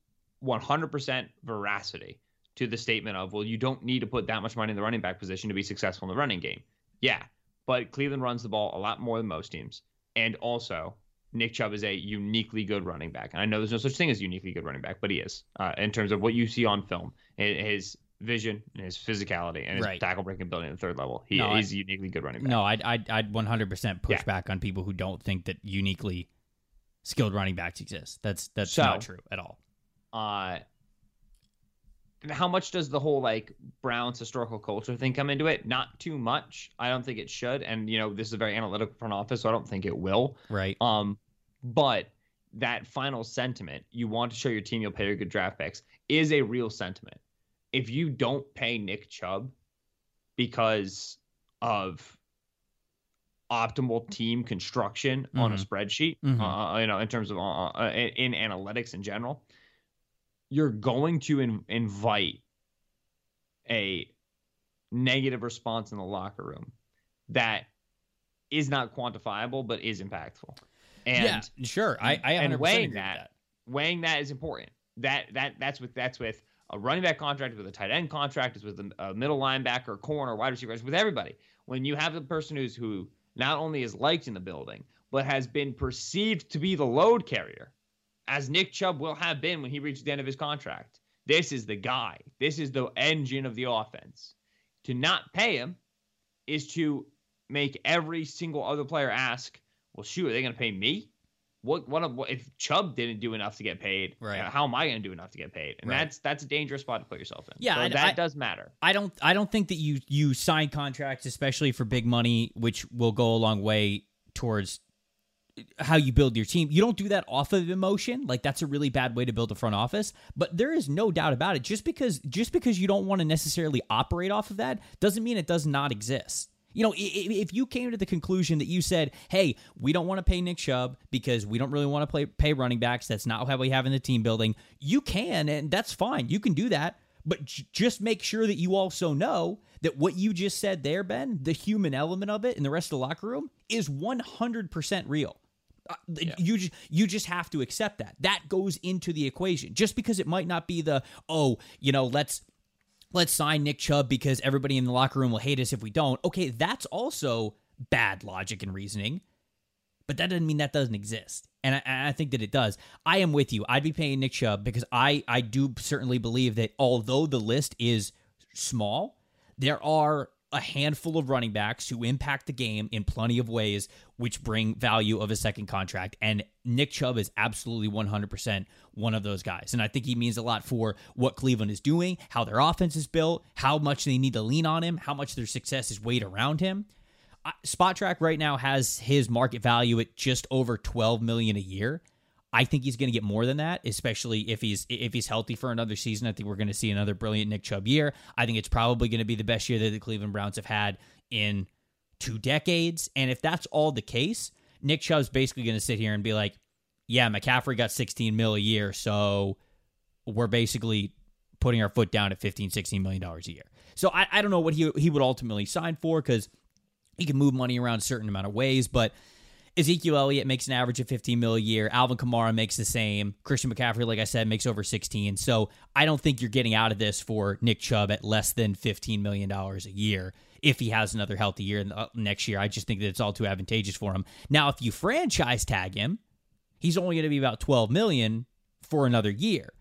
100% veracity to the statement of, well, you don't need to put that much money in the running back position to be successful in the running game. Yeah, but Cleveland runs the ball a lot more than most teams, and also Nick Chubb is a uniquely good running back. And I know there's no such thing as uniquely good running back, but he is uh, in terms of what you see on film, his vision, and his physicality, and his Right. tackle breaking ability at the third level. He No, I- is uniquely good running back. No, I'd, I'd, I'd 100% push Yeah. back on people who don't think that uniquely skilled running backs exist. That's that's So- not true at all. uh how much does the whole like Browns historical culture thing come into it? Not too much. I don't think it should. And you know, this is a very analytical front office, so I don't think it will. Right. Um, but that final sentiment, you want to show your team you'll pay your good draft picks, is a real sentiment. If you don't pay Nick Chubb because of optimal team construction on a Mhm. spreadsheet, Mhm. uh, you know, in terms of uh, uh, in, in analytics in general, you're going to in, invite a negative response in the locker room that is not quantifiable but is impactful. And yeah, sure. I, I 100% and weighing with that, weighing that is important. That that that's with that's with a running back contract, with a tight end contract, is with a, a middle linebacker, corner, wide receiver, it's with everybody. When you have the person who's who not only is liked in the building, but has been perceived to be the load carrier, as Nick Chubb will have been when he reached the end of his contract. This is the guy. This is the engine of the offense. To not pay him is to make every single other player ask, "Well, shoot, are they going to pay me? What what, what if Chubb didn't do enough to get paid? Right. How am I going to do enough to get paid? And Right. that's that's a dangerous spot to put yourself in. Yeah, So I- that I- does matter. I don't I don't think that you you sign contracts especially for big money which will go a long way towards how you build your team. You don't do that off of emotion. Like that's a really bad way to build a front office. But there is no doubt about it. Just because just because you don't want to necessarily operate off of that doesn't mean it does not exist. You know, if you came to the conclusion that you said, "Hey, we don't want to pay Nick Chubb because we don't really want to play pay running backs. That's not how we have in the team building." You can, and that's fine. You can do that, but j- just make sure that you also know that what you just said there, Ben, the human element of it in the rest of the locker room is 100% real. Yeah. You just you just have to accept that. That goes into the equation. Just because it might not be the oh, you know, let's let's sign Nick Chubb because everybody in the locker room will hate us if we don't. Okay, that's also bad logic and reasoning. But that doesn't mean that doesn't exist. And I, I, think that it does. I am with you. I'd be paying Nick Chubb because I, I do certainly believe that although the list is small, there are a handful of running backs who impact the game in plenty of ways, which bring value of a second contract. And Nick Chubb is absolutely 100% one of those guys. And I think he means a lot for what Cleveland is doing, how their offense is built, how much they need to lean on him, how much their success is weighed around him. Spotrac right now has his market value at just over 12 million a year. I think he's going to get more than that, especially if he's if he's healthy for another season. I think we're going to see another brilliant Nick Chubb year. I think it's probably going to be the best year that the Cleveland Browns have had in two decades. And if that's all the case, Nick Chubb's basically going to sit here and be like, "Yeah, McCaffrey got 16 mil a year, so we're basically putting our foot down at 15, 16 million dollars a year." So I, I don't know what he he would ultimately sign for because he can move money around a certain amount of ways, but Ezekiel Elliott makes an average of 15 mil a year. Alvin Kamara makes the same. Christian McCaffrey, like I said, makes over 16. So I don't think you're getting out of this for Nick Chubb at less than 15 million dollars a year if he has another healthy year uh, next year. I just think that it's all too advantageous for him. Now, if you franchise tag him, he's only going to be about 12 million for another year.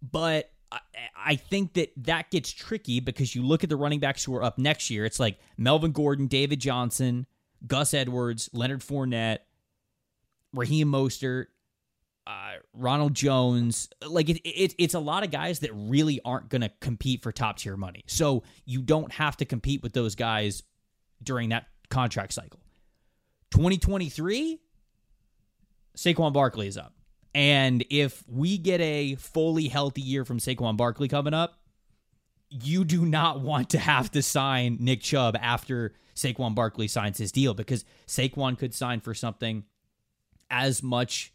But I think that that gets tricky because you look at the running backs who are up next year. It's like Melvin Gordon, David Johnson, Gus Edwards, Leonard Fournette, Raheem Mostert, uh, Ronald Jones. Like it, it, it's a lot of guys that really aren't going to compete for top tier money. So you don't have to compete with those guys during that contract cycle. 2023, Saquon Barkley is up. And if we get a fully healthy year from Saquon Barkley coming up, you do not want to have to sign Nick Chubb after Saquon Barkley signs his deal because Saquon could sign for something as much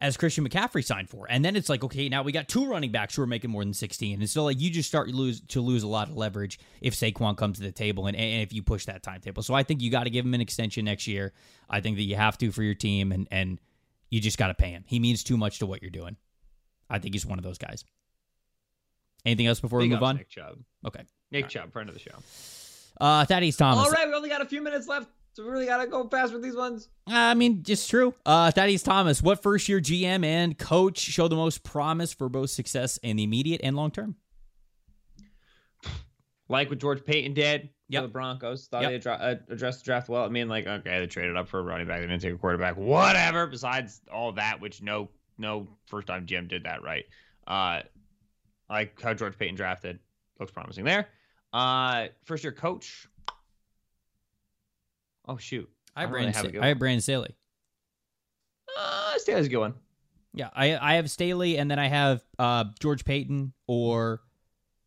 as Christian McCaffrey signed for. And then it's like, okay, now we got two running backs who are making more than 16. And so like you just start to lose to lose a lot of leverage if Saquon comes to the table and, and if you push that timetable. So I think you got to give him an extension next year. I think that you have to for your team and and you just got to pay him. He means too much to what you're doing. I think he's one of those guys. Anything else before Big we move on? Nick Chubb. Okay. Nick Chubb, friend of the show. Uh, Thaddeus Thomas. All right, we only got a few minutes left, so we really gotta go fast with these ones. I mean, just true. Uh, Thaddeus Thomas. What first year GM and coach show the most promise for both success in the immediate and long term? Like what George Paton did. Yeah, the Broncos thought yep. they uh, addressed the draft well. I mean, like, okay, they traded up for a running back, they didn't take a quarterback, whatever. Besides all that, which no, no first time GM did that right. Uh, like how George Paton drafted looks promising there. Uh, first year coach. Oh shoot, I have Brandon. Really have I have Brandon Staley. Uh, Staley's a good one. Yeah, I I have Staley, and then I have uh George Paton or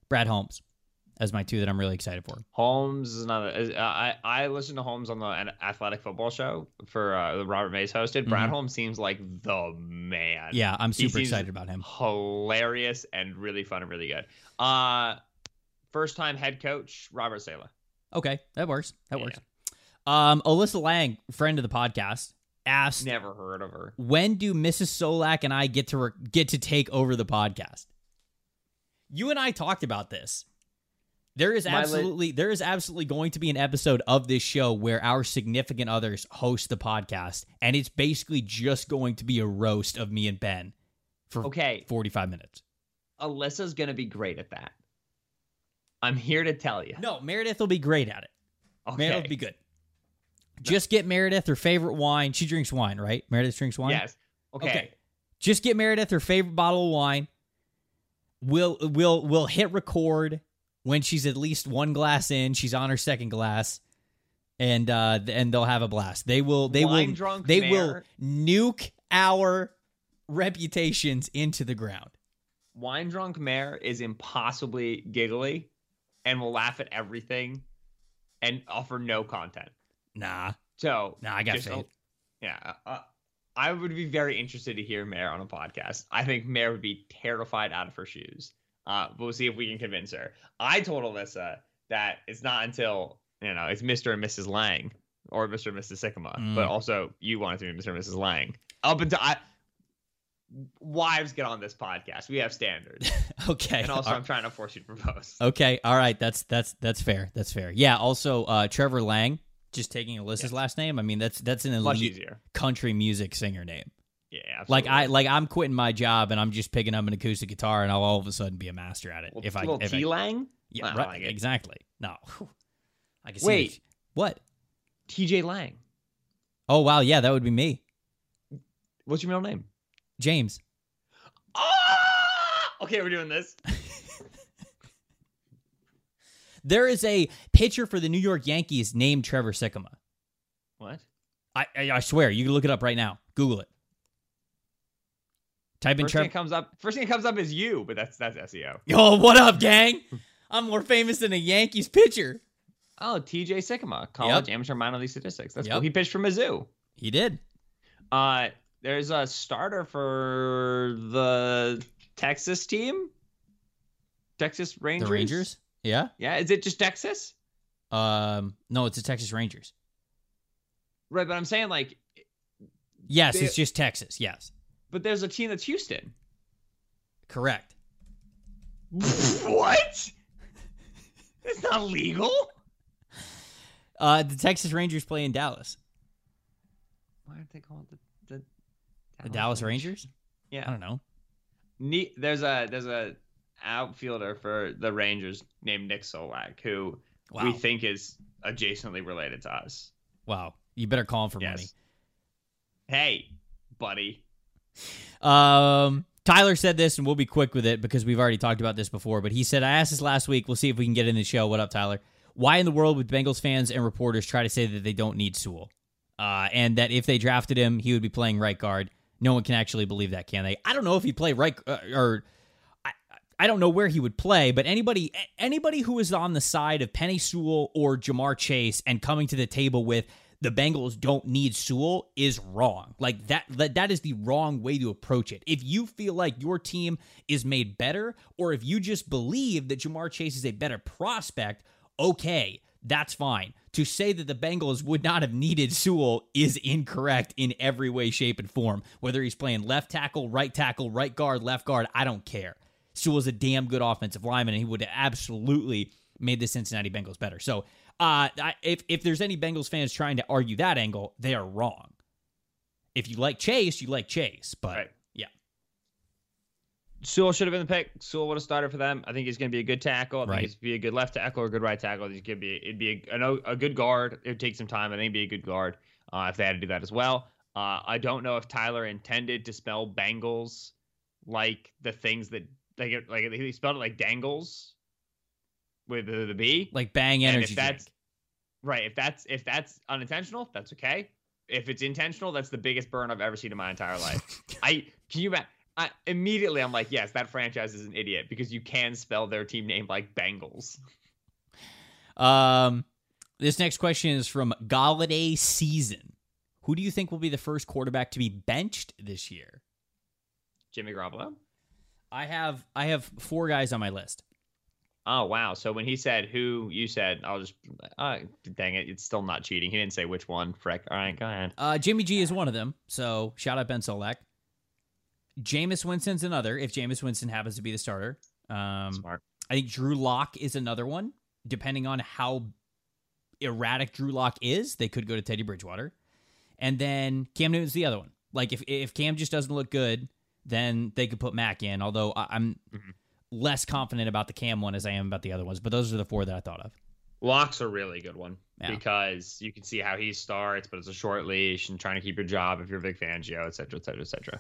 Brad Holmes as my two that I'm really excited for. Holmes is not. A, I I listened to Holmes on the Athletic Football Show for uh, Robert Mays hosted. Mm-hmm. Brad Holmes seems like the man. Yeah, I'm super excited about him. Hilarious and really fun and really good. Uh, First time head coach, Robert Saleh. Okay, that works. That yeah. works. Um, Alyssa Lang, friend of the podcast, asked. Never heard of her. When do Mrs. Solak and I get to re- get to take over the podcast? You and I talked about this. There is absolutely there is absolutely going to be an episode of this show where our significant others host the podcast, and it's basically just going to be a roast of me and Ben for okay forty five minutes. Alyssa's gonna be great at that. I'm here to tell you. No, Meredith will be great at it. Okay. Meredith will be good. Just get Meredith her favorite wine. She drinks wine, right? Meredith drinks wine. Yes. Okay. okay. Just get Meredith her favorite bottle of wine. We'll we'll we'll hit record when she's at least one glass in. She's on her second glass, and uh, and they'll have a blast. They will. They Wine will. drunk They mayor. will nuke our reputations into the ground. Wine drunk mayor is impossibly giggly and will laugh at everything and offer no content. Nah, So, nah. I got faith. yeah, uh, I would be very interested to hear Mayor on a podcast. I think Mayor would be terrified out of her shoes. Uh, we'll see if we can convince her. I told Alyssa that it's not until you know it's Mr. and Mrs. Lang or Mr. and Mrs. Sikkema, Mm. but also you want it to be Mr. and Mrs. Lang. Up until I, wives get on this podcast. We have standards, Okay. and also all- I'm trying to force you to propose. Okay, all right, that's that's that's fair. That's fair. Yeah. Also, uh, Trevor Lang, just taking Alyssa's Yes. last name. I mean, that's that's an elite easier. country music singer name. Yeah, Like. I like I'm quitting my job and I'm just picking up an acoustic guitar and I'll all of a sudden be a master at it. Well, if I little if T Lang, yeah, right, like exactly. No, I can see Wait. it. what? T.J. Lang. Oh wow, yeah, that would be me, What's your middle name? James. Ah! Okay, we're doing this. There is a pitcher for the New York Yankees named Trevor Sikkema. What? I, I I swear, you can look it up right now. Google it. Type in Trevor. comes up. First thing that comes up is you, but that's that's SEO. Yo, what up, gang? I'm more famous than a Yankees pitcher. Oh, TJ Sikkema, college amateur minor league statistics. That's Yep. cool. He pitched for Mizzou. He did. Uh, there's a starter for the Texas team. Texas Rangers. The Rangers. Yeah. Yeah, is it just Texas? Um. No, it's the Texas Rangers. Right, but I'm saying like, Yes, They- it's just Texas. Yes, but there's a team that's Houston. correct. what? It's not legal. Uh, the Texas Rangers play in Dallas. Why aren't they called the the, The Dallas Rangers. Yeah, I don't know. Ne- there's a there's a outfielder for the Rangers named Nick Solak who Wow. we think is adjacently related to us. wow. You better call him for Yes. Hey, buddy. Um. Tyler said this, and we'll be quick with it because we've already talked about this before. But he said, "I asked this last week. We'll see if we can get in the show. What up, Tyler? Why in the world would Bengals fans and reporters try to say that they don't need Sewell, uh, and that if they drafted him, he would be playing right guard? No one can actually believe that, can they? I don't know if he'd play right uh, or I, I don't know where he would play, but anybody anybody who is on the side of Penei Sewell or Ja'Marr Chase and coming to the table with the Bengals don't need Sewell is wrong. Like that, that that is the wrong way to approach it. If you feel like your team is made better, or if you just believe that Ja'Marr Chase is a better prospect, okay, that's fine. To say that the Bengals would not have needed Sewell is incorrect in every way, shape, and form. Whether he's playing left tackle, right tackle, right guard, left guard, I don't care. Sewell's a damn good offensive lineman, and he would have absolutely made the Cincinnati Bengals better. So, uh, if if there's any Bengals fans trying to argue that angle, they are wrong. If you like Chase, you like Chase, but Right. yeah, Sewell should have been the pick. Sewell would have started for them. I think he's going to be a good tackle. I think Right. he's be a good left tackle or a good right tackle. He's going to be it'd be a, a good guard. It would take some time. I think he'd be a good guard uh, if they had to do that as well. Uh, I don't know if Tyler intended to spell Bengals like the things that like like he spelled it like dangles with the, the B. like Bang And Energy if that's drink. right, if that's if that's unintentional, that's okay. If it's intentional, that's the biggest burn I've ever seen in my entire life. I can you imagine? I, immediately, I'm like, yes, that franchise is an idiot because you can spell their team name like Bengals. Um, this next question is from Golladay Season. Who do you think will be the first quarterback to be benched this year? Jimmy Garoppolo. I have I have four guys on my list. Oh wow! So when he said who, you said I'll just. Uh, dang it! It's still not cheating. He didn't say which one. Frick. All right, go ahead. Uh, Jimmy G is one of them. So shout out Ben Solak. Jameis Winston's another. If Jameis Winston happens to be the starter, um, Smart. I think Drew Lock is another one. Depending on how erratic Drew Lock is, they could go to Teddy Bridgewater, and then Cam Newton's the other one. Like if if Cam just doesn't look good, then they could put Mac in. Although I, I'm Mhm. Less confident about the Cam one as I am about the other ones. But those are the four that I thought of. Lock's a really good one Yeah. because you can see how he starts, but it's a short leash and trying to keep your job if you're Vic Fangio, et cetera, et cetera, et cetera.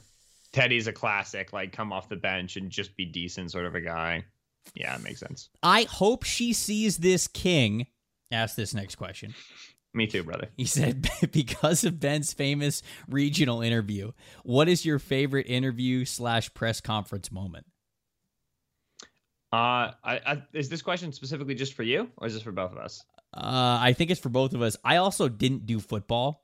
Teddy's a classic, like come off the bench and just be decent sort of a guy. Yeah, it makes sense. I hope she sees this king. Ask this next question. Me too, brother. He said, because of Ben's famous regional interview, what is your favorite interview slash press conference moment? Uh, I, I, is this question specifically just for you, or is this for both of us? Uh, I think it's for both of us. I also didn't do football.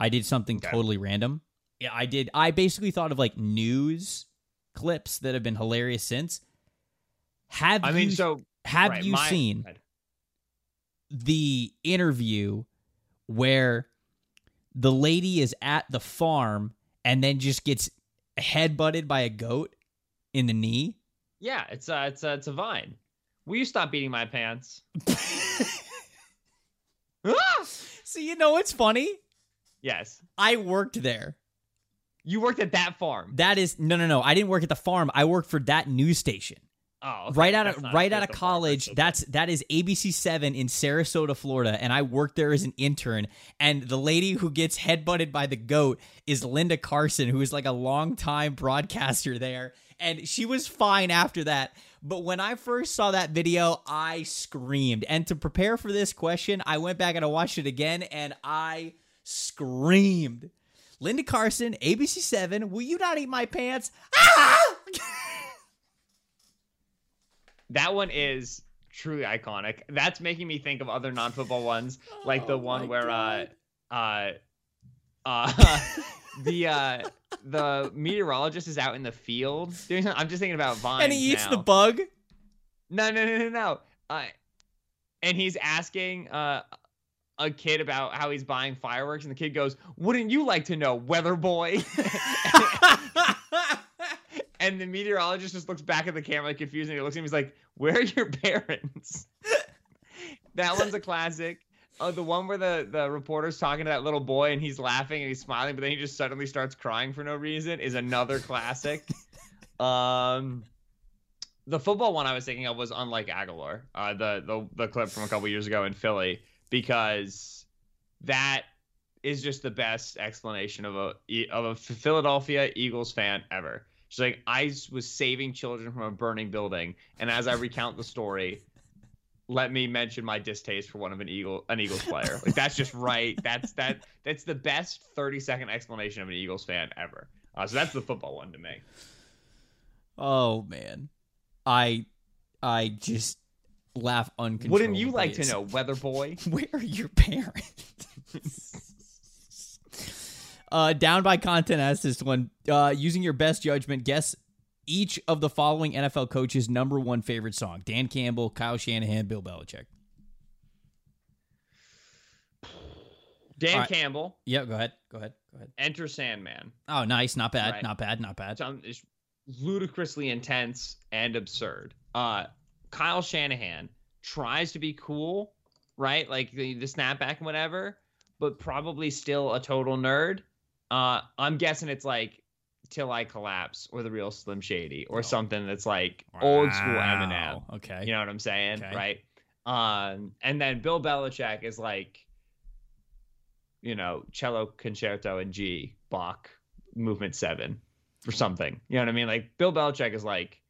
I did something Okay. totally random. Yeah, I did. I basically thought of like news clips that have been hilarious since. Have I mean, you so have right, you my- seen the interview where the lady is at the farm and then just gets headbutted by a goat in the knee? Yeah, it's a, it's a, it's a vine. Will you stop beating my pants? Ah! So you know what's funny? Yes, I worked there. you worked at that farm. That is no no no. I didn't work at the farm. I worked for that news station. Oh, okay, right out that's of right out of fifth farm, college. okay. That's that is ABC seven in Sarasota, Florida, and I worked there as an intern. And the lady who gets headbutted by the goat is Linda Carson, who is like a longtime broadcaster there, and she was fine after that. But when I first saw that video, I screamed. And to prepare for this question, I went back and I watched it again, and I screamed. Linda Carson, ABC seven. Will you not eat my pants? Ah! that one is truly iconic. That's making me think of other non-football ones, like the one where uh uh uh the uh the meteorologist is out in the field doing something. I'm just thinking about vines. and he eats the bug. No, no, no, no, no. Uh, and he's asking uh, a kid about how he's buying fireworks, and the kid goes, "Wouldn't you like to know, weather boy?" and the meteorologist just looks back at the camera, confused, and he looks at him. He's like, "Where are your parents?" that one's a classic. Oh, the one where the the reporter's talking to that little boy and he's laughing and he's smiling, but then he just suddenly starts crying for no reason is another classic. um, the football one I was thinking of was unlike Aguilar, uh, the the the clip from a couple years ago in Philly, because that is just the best explanation of a of a Philadelphia Eagles fan ever. She's like, I was saving children from a burning building, and as I recount the story, let me mention my distaste for one of an Eagle an Eagles player. Like that's just right. That's that that's the best thirty second explanation of an Eagles fan ever. Uh, so that's the football one to me. Oh man, I I just laugh uncontrollably. Wouldn't you like to know, Weather Boy? Where are your parents? uh, down by content as this one. Uh, using your best judgment, guess each of the following NFL coaches' number one favorite song: Dan Campbell, Kyle Shanahan, Bill Belichick. Dan right. Campbell, Yeah, go ahead. Go ahead. Go ahead. Enter Sandman. Oh, nice. Not bad. Right. Not bad. Not bad. It's ludicrously intense and absurd. Uh, Kyle Shanahan tries to be cool, right? Like the, the snapback and whatever, but probably still a total nerd. Uh, I'm guessing it's like Till I Collapse or the real Slim Shady or Oh. something that's like old school Eminem. Okay. You know what I'm saying? Okay. Right. Um, and then Bill Belichick is like, you know, cello concerto in G, Bach, movement seven, or something. You know what I mean? Like Bill Belichick is like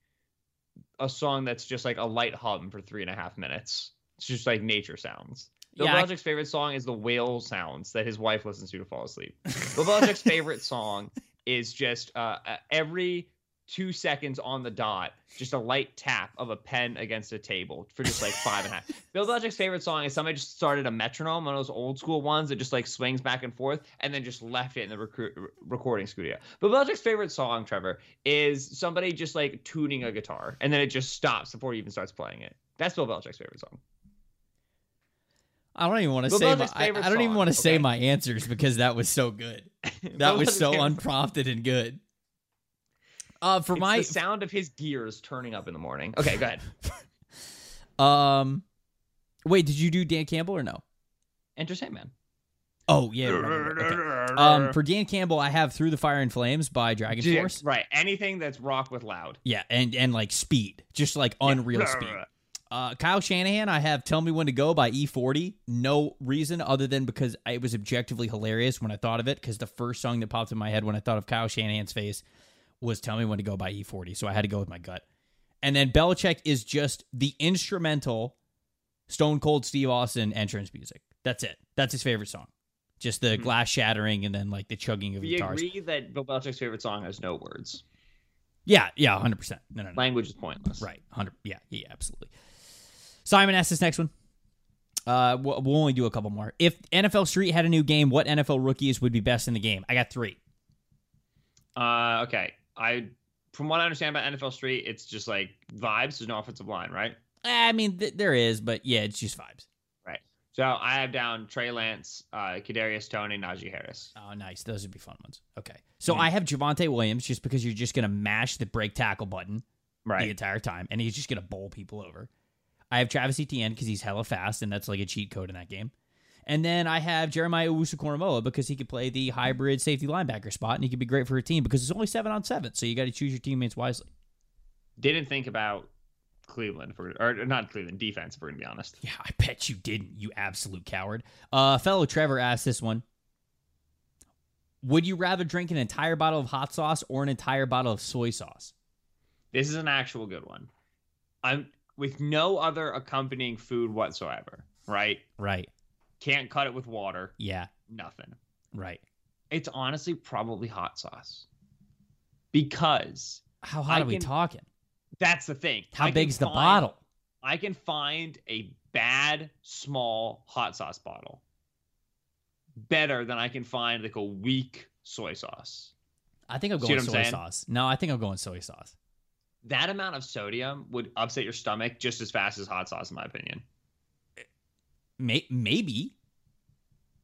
a song that's just like a light hum for three and a half minutes. It's just like nature sounds. Bill Yeah, I- Belichick's favorite song is the whale sounds that his wife listens to to fall asleep. Bill Belichick's favorite song is just uh, uh, every two seconds on the dot, just a light tap of a pen against a table for just like five and a half. Bill Belichick's favorite song is somebody just started a metronome, one of those old school ones that just like swings back and forth, and then just left it in the recru- recording studio. Bill Belichick's favorite song, Trevor, is somebody just like tuning a guitar, and then it just stops before he even starts playing it. That's Bill Belichick's favorite song. I don't even want to Bill say. My, I, I don't even want to say my answers because that was so good. That was so unprompted and good. Uh, for It's my the sound of his gears turning up in the morning. Okay, go ahead. um, wait, did you do Dan Campbell or no? Enter Sandman. Oh yeah. okay. Um, for Dan Campbell, I have "Through the Fire and Flames" by Dragon Force. Right. Anything that's rock with loud. Yeah, and and like speed, just like unreal speed. Uh, Kyle Shanahan, I have "Tell Me When to Go" by E40. No reason other than because it was objectively hilarious when I thought of it. Because the first song that popped in my head when I thought of Kyle Shanahan's face was "Tell Me When to Go" by E40. So I had to go with my gut. And then Belichick is just the instrumental Stone Cold Steve Austin entrance music. That's it. That's his favorite song. Just the Hmm. glass shattering and then like the chugging of We guitars. agree that Bill Belichick's favorite song has no words. Yeah, yeah, hundred percent. No, no, no. Language is pointless. Right, hundred. Yeah, yeah, absolutely. Simon asked this next one. Uh, we'll, we'll only do a couple more. If NFL Street had a new game, what NFL rookies would be best in the game? I got three. Uh, okay. I, from what I understand about NFL Street, it's just like vibes. There's no offensive line, right? Eh, I mean, th- there is, but yeah, it's just vibes. Right. So I have down Trey Lance, uh, Kadarius Toney, Najee Harris. Oh, nice. Those would be fun ones. Okay, so Mhm. I have Javonte Williams just because you're just gonna mash the break tackle button right the entire time, and he's just gonna bowl people over. I have Travis Etienne because he's hella fast, and that's like a cheat code in that game. And then I have Jeremiah Owusu-Koramoah because he could play the hybrid safety linebacker spot, and he could be great for a team because it's only seven on seven, so you got to choose your teammates wisely. Didn't think about Cleveland for, or not Cleveland defense. If we're gonna be honest. Yeah, I bet you didn't, you absolute coward. Uh, fellow Trevor asked this one. Would you rather drink an entire bottle of hot sauce or an entire bottle of soy sauce? This is an actual good one. I'm with no other accompanying food whatsoever. Right. Right. Can't cut it with water. Yeah. Nothing. Right. It's honestly probably hot sauce. Because How hot I are we can- talking? that's the thing. How I big's the find- bottle? I can find a bad small hot sauce bottle better than I can find like a weak soy sauce. I think I'm going I'm soy sauce. No, I think I'm going soy sauce. That amount of sodium would upset your stomach just as fast as hot sauce, in my opinion. Maybe.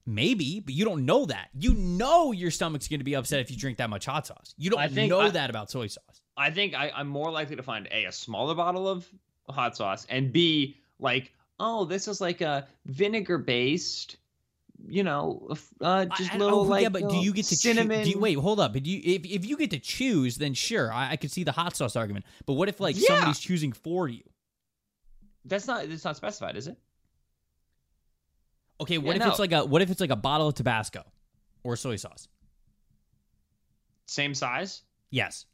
Maybe, but you don't know that. You know your stomach's going to be upset if you drink that much hot sauce. You don't know I- that about soy sauce. I think I, I'm more likely to find a a smaller bottle of hot sauce and b like oh this is like a vinegar based, you know, uh, just I- I- little oh, like yeah, but do you get to cinnamon? choose? Do you, wait, hold up. But do you, if if you get to choose, then sure, I, I could see the hot sauce argument. But what if like Yeah. somebody's choosing for you? That's not it's not specified, is it? Okay, what Yeah, if it's like a what if it's like a bottle of Tabasco or soy sauce? Same size? Yes.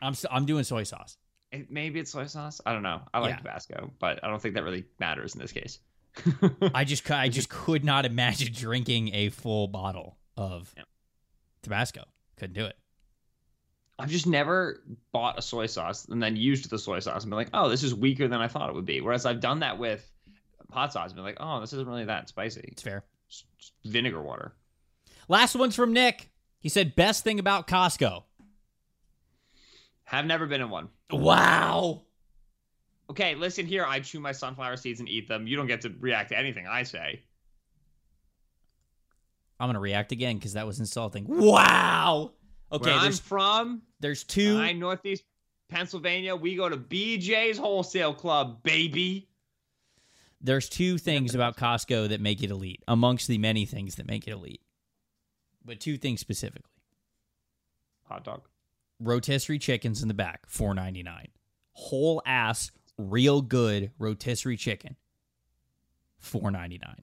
I'm s- I'm doing soy sauce. It, maybe it's soy sauce. I don't know. I like Yeah. Tabasco, but I don't think that really matters in this case. I just I just could not imagine drinking a full bottle of Yeah. Tabasco. Couldn't do it. I've just never bought a soy sauce and then used the soy sauce and been like, oh, this is weaker than I thought it would be. Whereas I've done that with hot sauce and been like, oh, this isn't really that spicy. It's fair. It's vinegar water. Last one's from Nick. He said best thing about Costco. Have never been in one. Wow. Okay, listen here. I chew my sunflower seeds and eat them. You don't get to react to anything I say. I'm gonna react again because that was insulting. Wow. Okay, Where I'm from, there's two. I Northeast Pennsylvania. We go to BJ's Wholesale Club, baby. There's two things about Costco that make it elite, amongst the many things that make it elite. But two things specifically. Hot dog. Rotisserie chickens in the back, four ninety nine. Whole ass, real good rotisserie chicken, four ninety nine.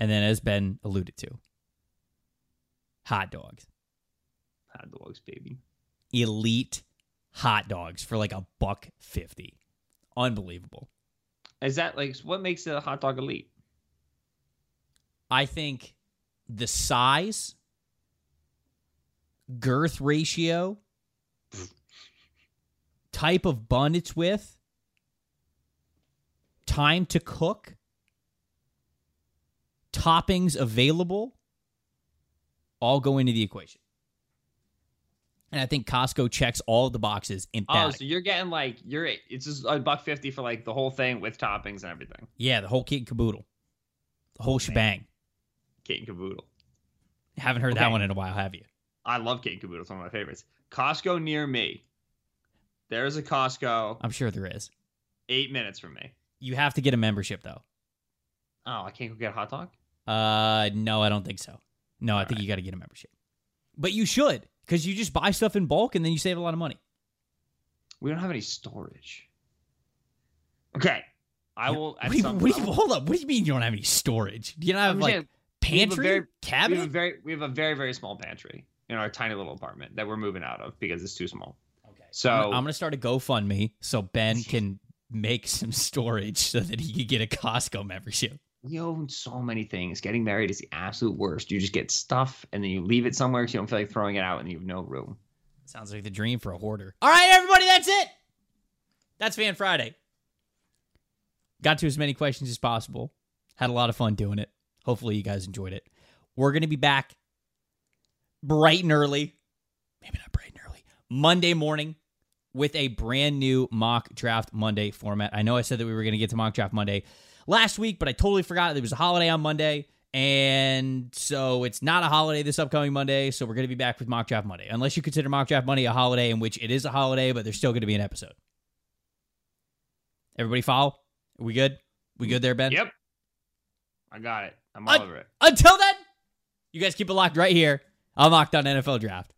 And then, as Ben alluded to, hot dogs, Hot dogs, baby. elite hot dogs for like a buck fifty, unbelievable. Is that like what makes a hot dog elite? I think the size, girth ratio, type of bun it's with, time to cook, toppings available, all go into the equation. And I think Costco checks all of the boxes in. Oh, so you're getting like you're it's just a buck fifty for like the whole thing with toppings and everything. yeah, the whole kit and caboodle. The whole oh, man. shebang. Kate and Caboodle. Haven't heard that one in a while, have you? I love Kate and Caboodle. It's one of my favorites. Costco near me. There's a Costco I'm sure there is. eight minutes from me. You have to get a membership though. Oh, I can't go get a hot dog. Uh, no, I don't think so. No, I think you got to get a membership. But you should, because you just buy stuff in bulk and then you save a lot of money. We don't have any storage. Okay, I will. At What do you, some, what do you- hold up. What do you mean you don't have any storage? Do you not have I'm like saying, we pantry, very- we have a very we have a very very small pantry in our tiny little apartment that we're moving out of because it's too small. So I'm, I'm gonna start a GoFundMe so Ben can make some storage so that he could get a Costco membership. You own so many things. Getting married is the absolute worst. You just get stuff and then you leave it somewhere because you don't feel like throwing it out and you have no room. Sounds like the dream for a hoarder. All right, everybody, that's it. That's Fan Friday. Got to as many questions as possible. Had a lot of fun doing it. Hopefully, you guys enjoyed it. We're going to be back bright and early. Maybe not bright and early. Monday morning with a brand new mock draft Monday format. I know I said that we were going to get to mock draft Monday last week, but I totally forgot there was a holiday on Monday. And so it's not a holiday this upcoming Monday. So we're going to be back with Mock Draft Monday. Unless you consider Mock Draft Monday a holiday, in which it is a holiday, but there's still going to be an episode. Everybody follow? Are we good? We good there, Ben? Yep. I got it. I'm all Uh, over it. Until then, you guys keep it locked right here on Locked On NFL Draft.